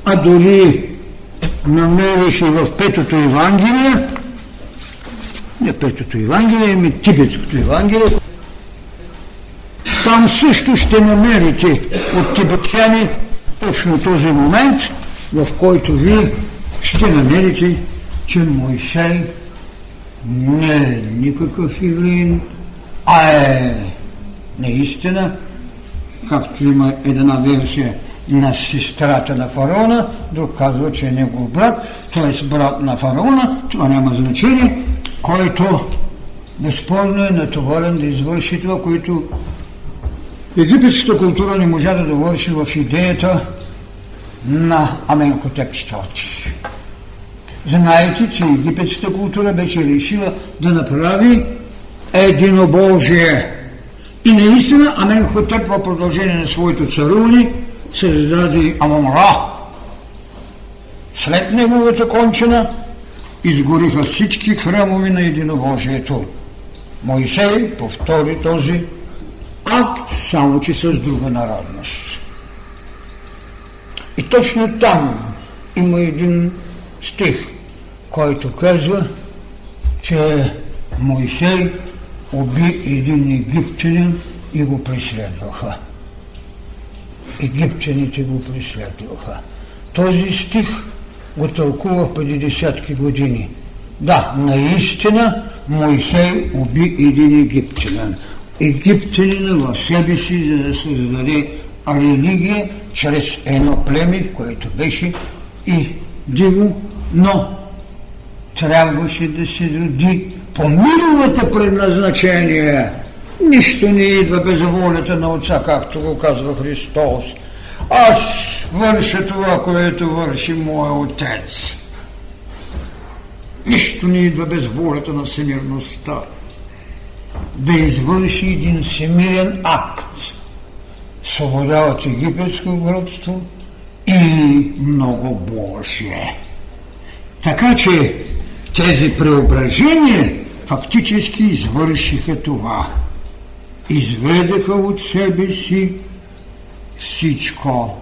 а дори намерих и в Петото Евангелие, не Петото Евангелие, ами Тибетското Евангелие. Там също ще намерите от тибетяни точно този момент, в който вие ще намерите, че Мойсей не е никакъв евреин, а е наистина, както има една версия на сестрата на фараона, друг казва, че е негов брат, т.е. брат на фараона, това няма значение, който безспорно е натоварен да извърши това, което египетската култура не можа да довърши в идеята на Аменхотеп IV. Знаете, че египетската култура беше решила да направи единобожие. И наистина Аменхотеп в продължение на своето царуване създаде Амон-Ра. След неговата кончина изгориха всички храмови на единобожието. Моисей повтори този акт, само че с друга народност. И точно там има един стих, който казва, че Моисей уби един египтянин и го преследваха. Египтяните го преследваха. Този стих го тълкува преди десятки години. Да, наистина Моисей уби един египтянин. Египтянина в себе си, за да създаде религия чрез едно племе, което беше и диво, но трябваше да се роди по миловата предназначение. Нищо не идва без волята на Отца, както го казва Христос. Аз върша това, което върши Моя Отец. Нищо не идва без волята на всемирността. Да извърши един всемирен акт. Свобода от египетско гробство и много Божие. Така че тези преображения фактически извършиха това. Изведеха от себе си всичко,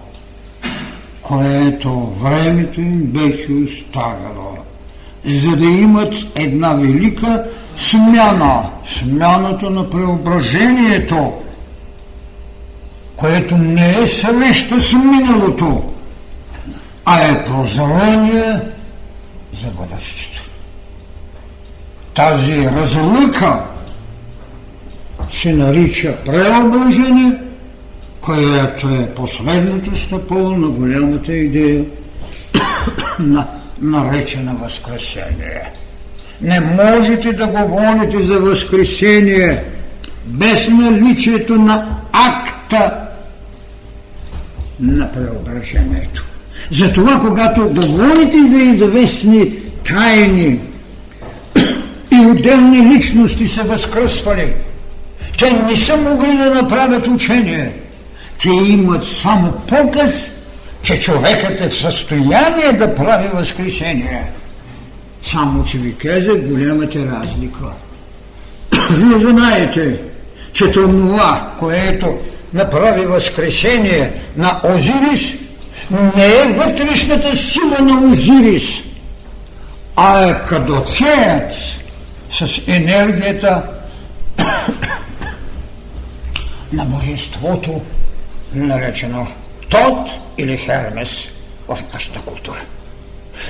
което времето им беше оставило, за да имат една велика смяна, смяната на преображението, което не е съвеща с миналото, а е прозрение за бъдещето. Тази разлика се нарича преображение, което е последното стъпало на голямата идея на наречена Възкресение. Не можете да говорите за Възкресение без наличието на акта на преображението. Затова, когато говорите за известни тайни и отделни личности са възкръсвали, те не са могли да направят учение. Те имат само показ, че човекът е в състояние да прави възкресение. Само, че ви каза голямата разлика. [coughs] Вие знаете, че това, което направи възкресение на Озирис, не е вътрешната сила на Озирис, а е кадоцеят с енергията на божеството, наречено Тот или Хермес в нашата култура.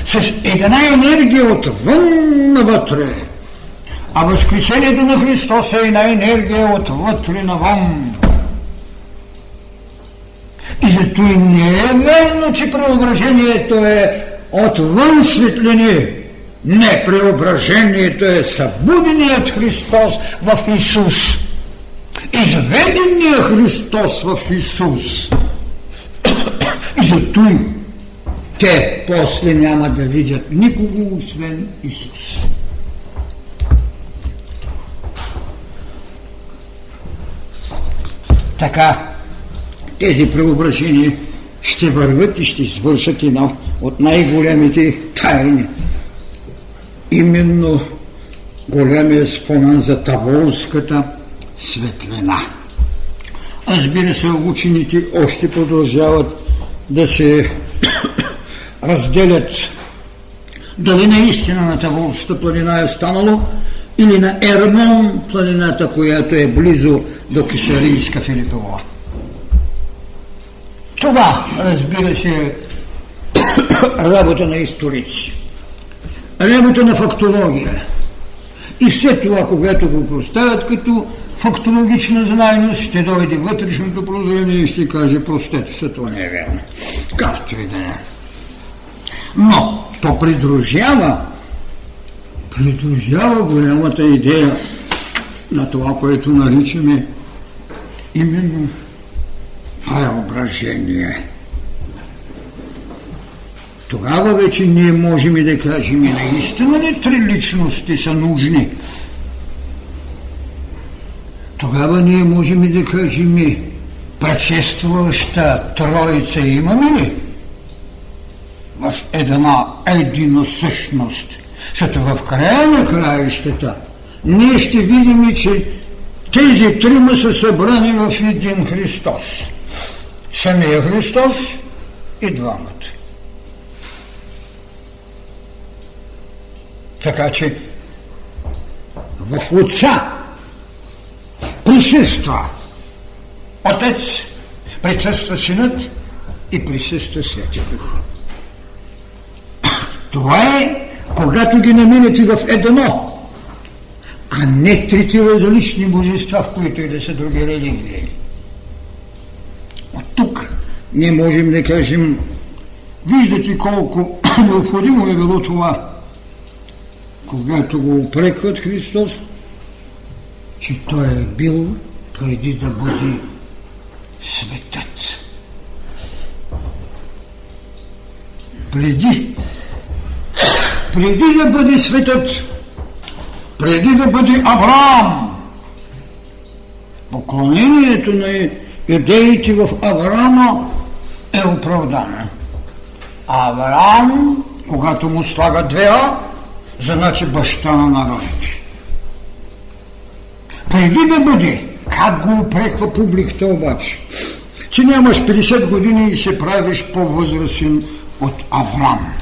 С една енергия отвън навътре. А възкресението на Христос е една енергия отвътре навън. И зато и не е верно, че преображението е отвън светлини. Не, преображението е събуденият Христос в Исус. Изведеният Христос в Исус. И зато те после няма да видят никого, освен Исус. Така, тези преображения ще върват и ще свършат едно от най-големите тайни. Именно големия спомен за Таволската светлина. Разбира се, учените още продължават да се [coughs] разделят дали наистина на Таволската планина е станало или на Ермон, планината, която е близо до Кисарийска Филипова. Това, разбира се, [coughs] работа на историци. Работа на фактология. И след това, когато го поставят като фактологична знайност, ще дойде вътрешното прозрение и ще каже, простете се, това не е верно. Както и да е. Но то придружава, придружава голямата идея на това, което наричаме именно преображение. Тогава вече ние можем и да кажем, и наистина ли три личности са нужни? Тогава ние можем и да кажем, предшестваща троица имаме ли? В една едина същност. Защото в края на краищата ние ще видим, че тези трима са събрани в един Христос самия Христос и двамата. Така че в Отца присъства Отец, присъства Синът и присъства Святия Дух. Това е когато ги намирате в едно, а не трите различни божества, в които и да са други религии. От тук ние можем да кажем Виждате колко [coughs] необходимо е било това, когато го упрекват Христос, че Той е бил преди да бъде светът. Преди, преди да бъде светът, преди да бъде Авраам, поклонението на юдеите в Авраама е оправдано. Авраам, когато му слага две А, значи баща на народите. Преди да бъде, как го упреква публиката обаче, че нямаш 50 години и се правиш по-възрастен от Авраам.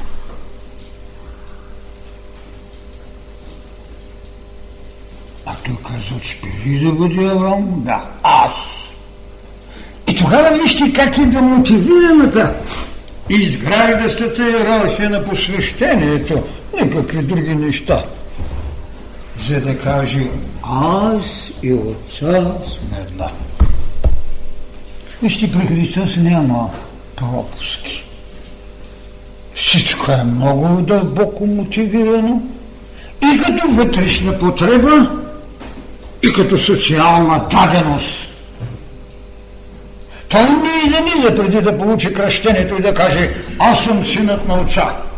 А той каза, че преди да бъде Авраам, да, аз. И тогава вижте как идва мотивираната изграждащата иерархия на посвещението, никакви други неща. За да каже, аз и Отца сме една. Вижте, при Христос няма пропуски. Всичко е много дълбоко мотивирано и като вътрешна потреба, и като социална даденост. Той не излиза преди да получи кръщението и да каже аз съм синът на отца.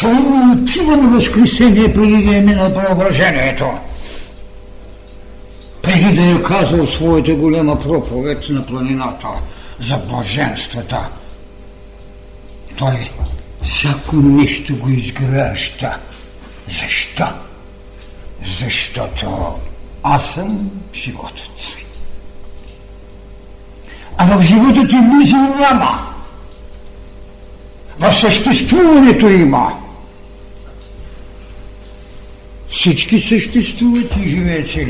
Той не отива на възкресение преди да е минал преображението. Преди да е казал своята голяма проповед на планината за блаженствата. Той всяко нещо го изгражда. Защо? Защото аз съм животът си. А в живота ти мисъл няма. В съществуването има. Всички съществуват и живеят си.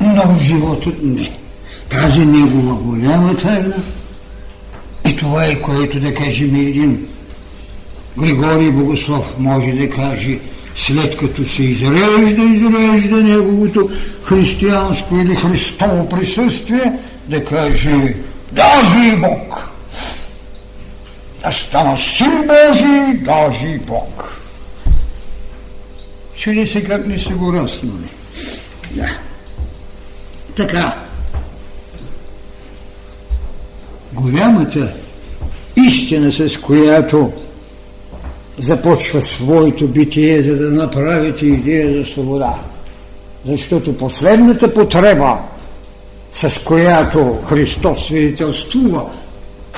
Но в живота не. Тази негова голяма тайна и това е което да кажем един Григорий Богослов може да каже след като се изрежда, изрежда неговото християнско или христово присъствие – да каже даже и Бог. Да стана син Божий, даже и Бог. Чуди се как не са го разкнули. Да. Така. Голямата истина, с която започва своето битие, за да направите идея за свобода. Защото последната потреба с която Христос свидетелствува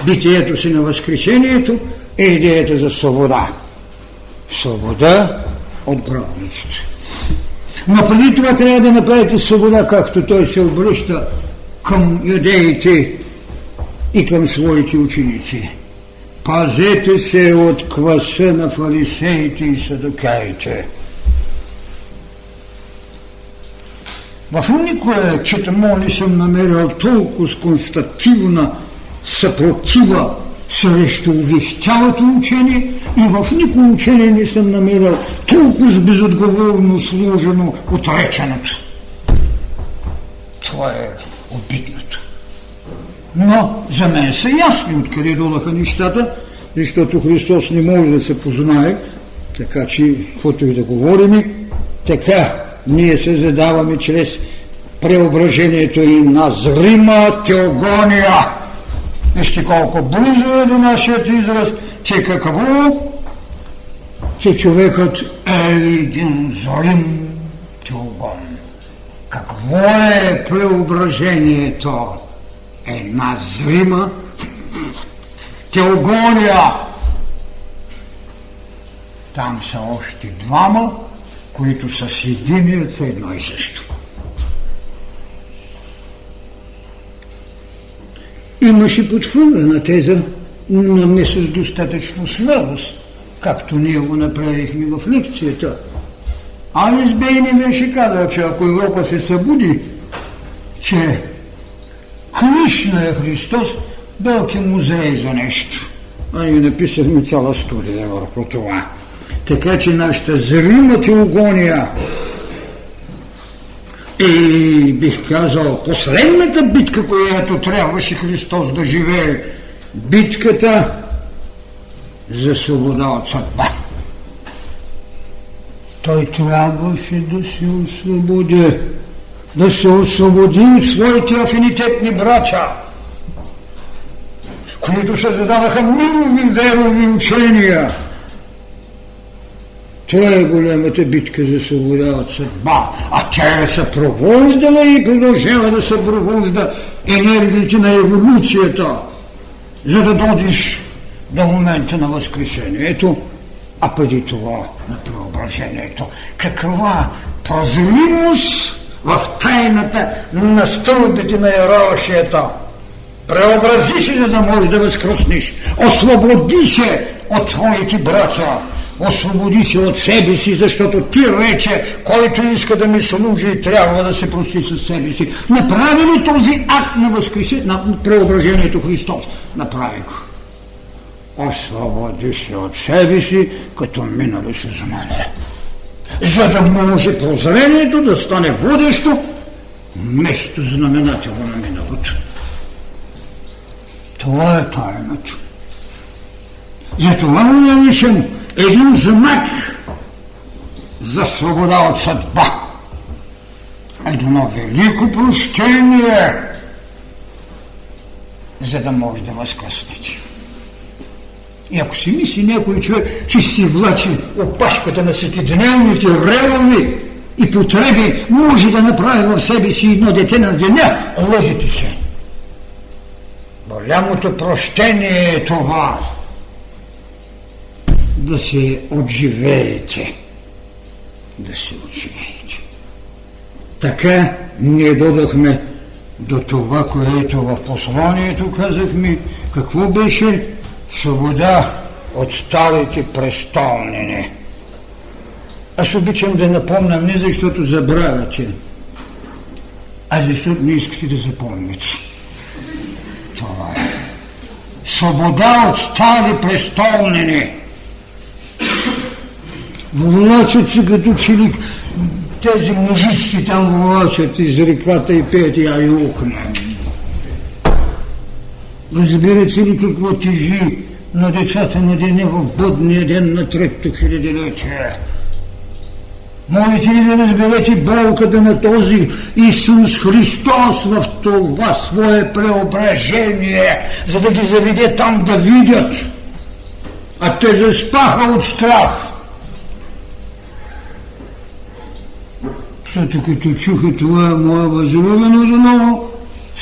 битието си на Възкресението, е идеята за свобода. Свобода от гробницата. Но преди това трябва да направите свобода, както той се обръща към юдеите и към своите ученици. Пазете се от кваса на фарисеите и садокаите. В никое четемо не съм намерил толкова констативна съпротива срещу увихтялото учение и в никое учение не съм намерил толкова безотговорно сложено отреченото. Това е обидното. Но за мен са ясни откъде долаха нещата, защото Христос не може да се познае, така че, каквото и да говорим, така ние се задаваме чрез преображението и на зрима теогония. Вижте колко близо е до нашият израз, че какво? Че човекът е един зрим теогон. Какво е преображението? Една зрима теогония. Там са още двама, които са съединени от едно и също. Имаше подхвърлена теза, но не с достатъчно смелост, както ние го направихме в лекцията. Алис Бей ни беше казал, че ако Европа се събуди, че Кришна е Христос, белки музей за нещо. А ние написахме цяла студия върху това. Така че нашата зрима теогония и бих казал последната битка, която трябваше Христос да живее битката за свобода от съдба. Той трябваше да се освободи, да се освободи от своите афинитетни брача, които се зададаха милови верови учения. Това е голямата битка за свобода от съдба, а тя е съпровождала и продължава да съпровожда енергиите на еволюцията, за да дойдеш до момента на възкресението, а преди това на преображението. Каква прозримост в тайната на стълбите на иерархията. Преобрази се, за да можеш да възкръснеш. Освободи се от твоите братя. Освободи се от себе си, защото ти рече, който иска да ми служи, трябва да се прости със себе си. Направи ли този акт на възкресение, на преображението Христос? Направих освободи се от себе си, като минали се за мене. За да може прозрението да стане водещо, место знаменателно на миналото. Това е тайната. Затова наричам един знак за свобода от съдба. Едно велико прощение, за да може да възкръснете. И ако си мисли някой човек, че си влачи опашката на всекидневните ревови и потреби, може да направи в себе си едно дете на деня, лъжите се. Голямото прощение е това да се отживеете. Да се отживеете. Така ние додохме до това, което в посланието казахме, какво беше свобода от старите престолнини. Аз обичам да напомням не защото забравяте, а защото не искате да запомните. Това е. Свобода от стари престолнини. Волачат се като че тези мужици там волачат из реката и пеят и аюхна. Разбирате ли какво тежи на децата на деня в будния ден на трето хилядилетие? Молите ли да разберете болката на този Исус Христос в това свое преображение, за да ги заведе там да видят? А те заспаха от страх. Защото като чуха това моя възлюбено жено,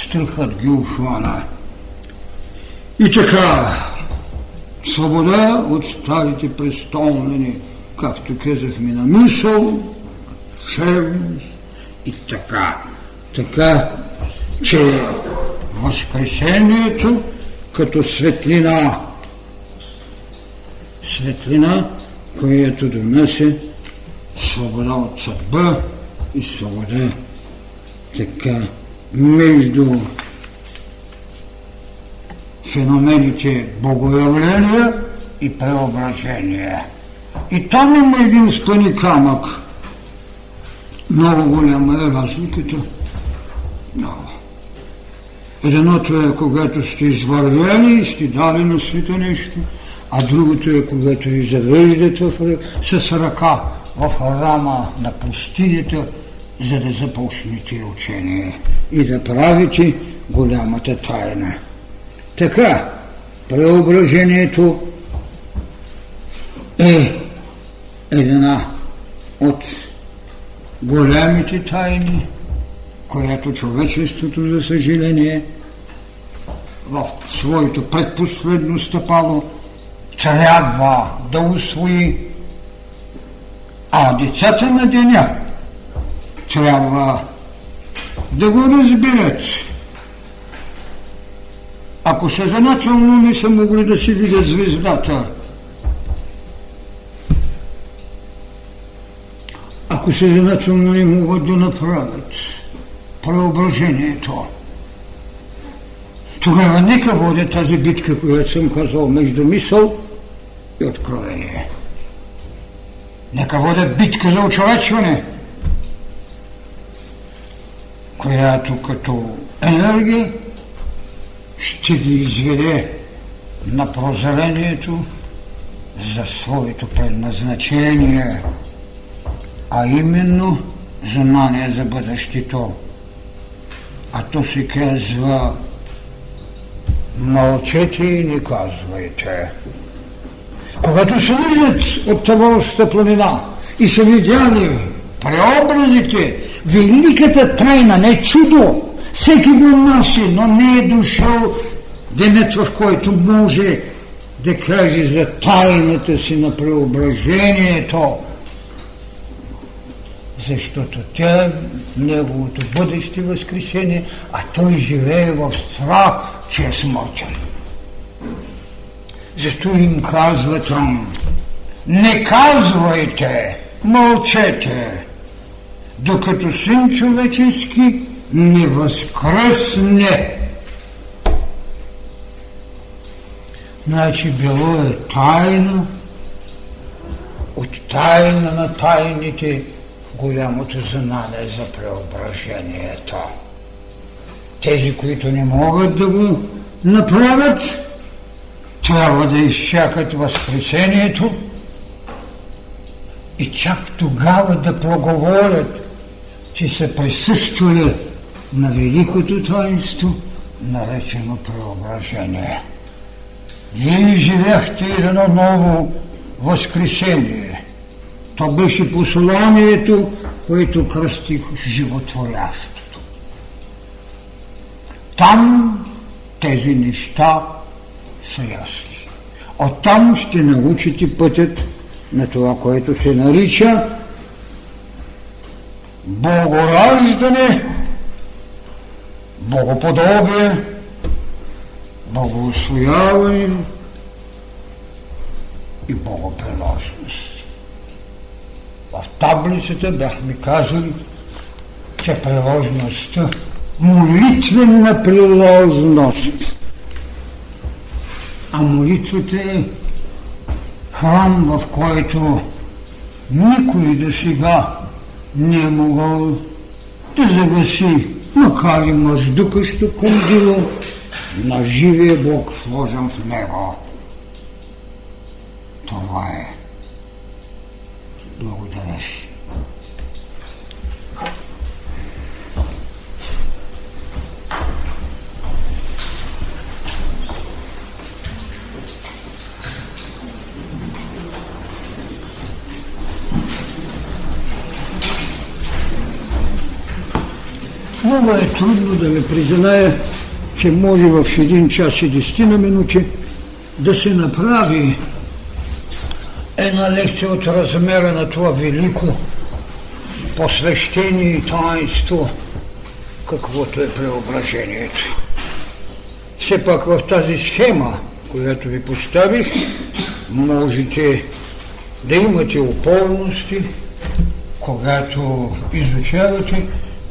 страхът ги ухвана. И така, свобода от старите престолнени, както казахме, на мисъл, шерност и така. Така, че Възкресението като светлина, светлина, която донесе свобода от съдба и свобода така между феномените богоявления и преображения. И там има един спъни камък. Много голяма е разликата. Много. Едното е когато сте извървели и сте дали на света нещо, а другото е когато ви завеждате с ръка в рама на пустинята, за да започнете учение и да правите голямата тайна. Така, преображението е една от голямите тайни, която човечеството, за съжаление, в своето предпоследно стъпало трябва да усвои, а децата на деня трябва да го разберат ако съзнателно не са могли да си видят звездата, ако съзнателно не могат да направят преображението, тогава нека водя тази битка, която съм казал между мисъл и откровение. Нека водят битка за очовечване, която като енергия ще ги изведе на прозрението за своето предназначение, а именно знание за бъдещето. А то се казва мълчете и не казвайте. Когато се виждат от Таволската планина и са видяли преобразите, великата тайна, не чудо, всеки го носи, но не е дошъл денят, в който може да каже за тайната си на преображението, защото тя неговото бъдеще възкресение, а той живее в страх, че е смъртен. Зато им казва там, не казвайте, мълчете, докато син човечески не възкръсне. Значи било е тайна, от тайна на тайните голямото знание за преображението. Тези, които не могат да го направят, трябва да изчакат възкресението и чак тогава да проговорят, че са присъствали на великото таинство, наречено преображение. Вие живяхте едно ново възкресение. То беше посланието, което кръстих животворящото. Там тези неща са ясни. Оттам ще научите пътят на това, което се нарича богораждане, богоподобие, богоусвояване и богоприложност. В таблицата бяхме казали, че приложността, молитвена приложност, а молитвата е храм, в който никой до сега не е могъл да загаси, макар и мъждукащо кандило, на живия Бог вложен в него. Това е. Благодаря ви. Много е трудно да ми призная, че може в един час и десетина минути да се направи една лекция от размера на това велико посвещение и таинство, каквото е преображението. Все пак в тази схема, която ви поставих, можете да имате опорности, когато изучавате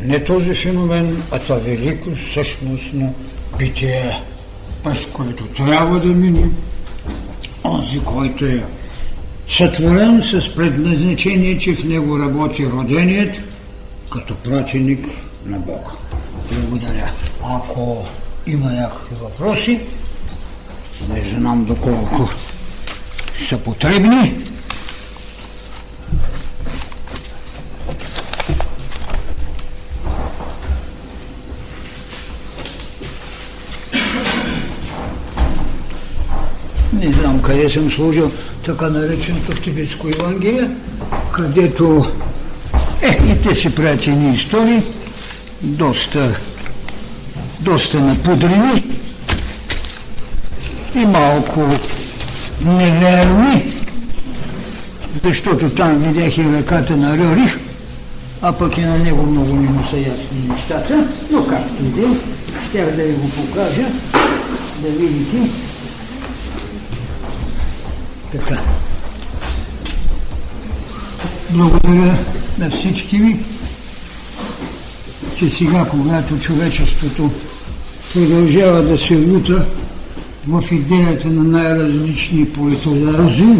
не този феномен, а това велико същностно битие, през което трябва да мине онзи, който е сътворен с предназначение, че в него работи роденият като пратеник на Бога. Благодаря. Ако има някакви въпроси, не знам доколко са потребни, къде съм служил така нареченото в Тибетско Евангелие, където е, и те си правят едни истории, доста, доста напудрени и малко неверни, защото там видях и ръката на Рерих, а пък и на него много не му са ясни нещата, но както и да е, щях да ви го покажа, да видите. Така. Благодаря на всички ви, че сега, когато човечеството продължава да се лута в идеята на най-различни политолази,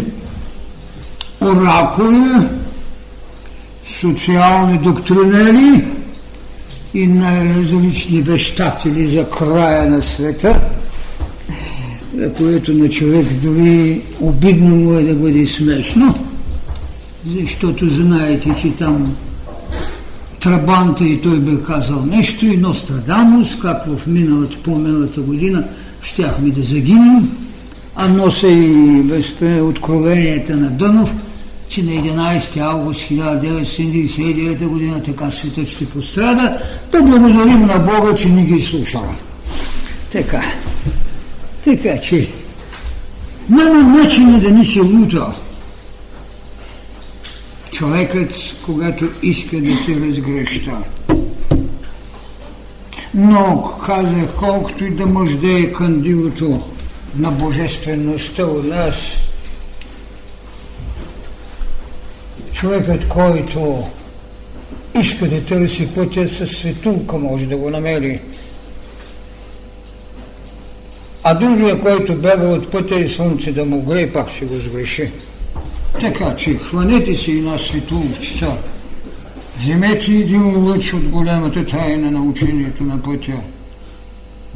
оракули, социални доктринери и най-различни вещатели за края на света, което на човек дори обидно му е да бъде смешно, защото знаете, че там Трабанта и той бе казал нещо и Нострадамус, как в миналата, по-миналата година щяхме да загинем, а носа и откровенията на Дънов, че на 11 август 1999 година така светът ще пострада, да благодарим на Бога, че ни ги слушава. Така. Така че няма начин да ни се лута. Човекът, когато иска да се разгръща. Но, казах, колкото и да може да е кандилото на божествеността у нас, човекът, който иска да търси пътя със светулка, може да го намери а другия, който бяга от пътя и слънце да му грее, пак ще го сгреши. Така че хванете си една светулчица, вземете един лъч от голямата тайна на учението на пътя.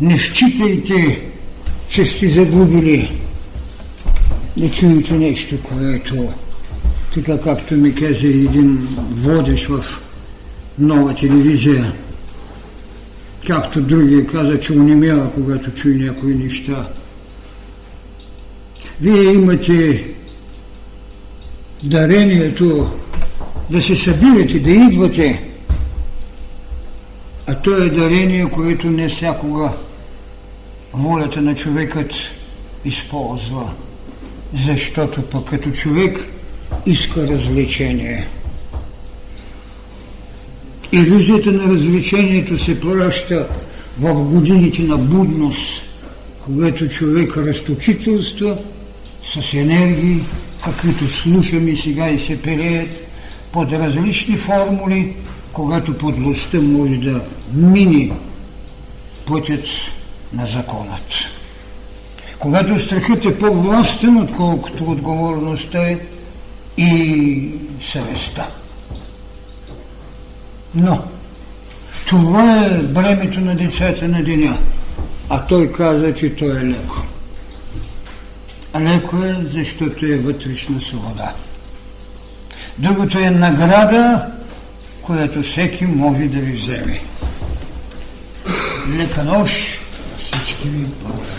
Не считайте, че сте загубили. Не чуете нещо, което, така както ми каза един водещ в нова телевизия, както другия каза, че унемява, когато чуе някои неща. Вие имате дарението да се събирате, да идвате, а то е дарение, което не всякога волята на човекът използва, защото пък като човек иска развлечение – Иллюзията на развлечението се праща в годините на будност, когато човек разточителства с енергии, каквито слушаме сега и се пелеят под различни формули, когато подлостта може да мини пътят на законът. Когато страхът е по-властен, отколкото отговорността е и съвестта. Но това е бремето на децата на деня. А той каза, че то е леко. Леко е, защото е вътрешна свобода. Другото е награда, която всеки може да ви вземе. Лека нощ всички ви благодаря.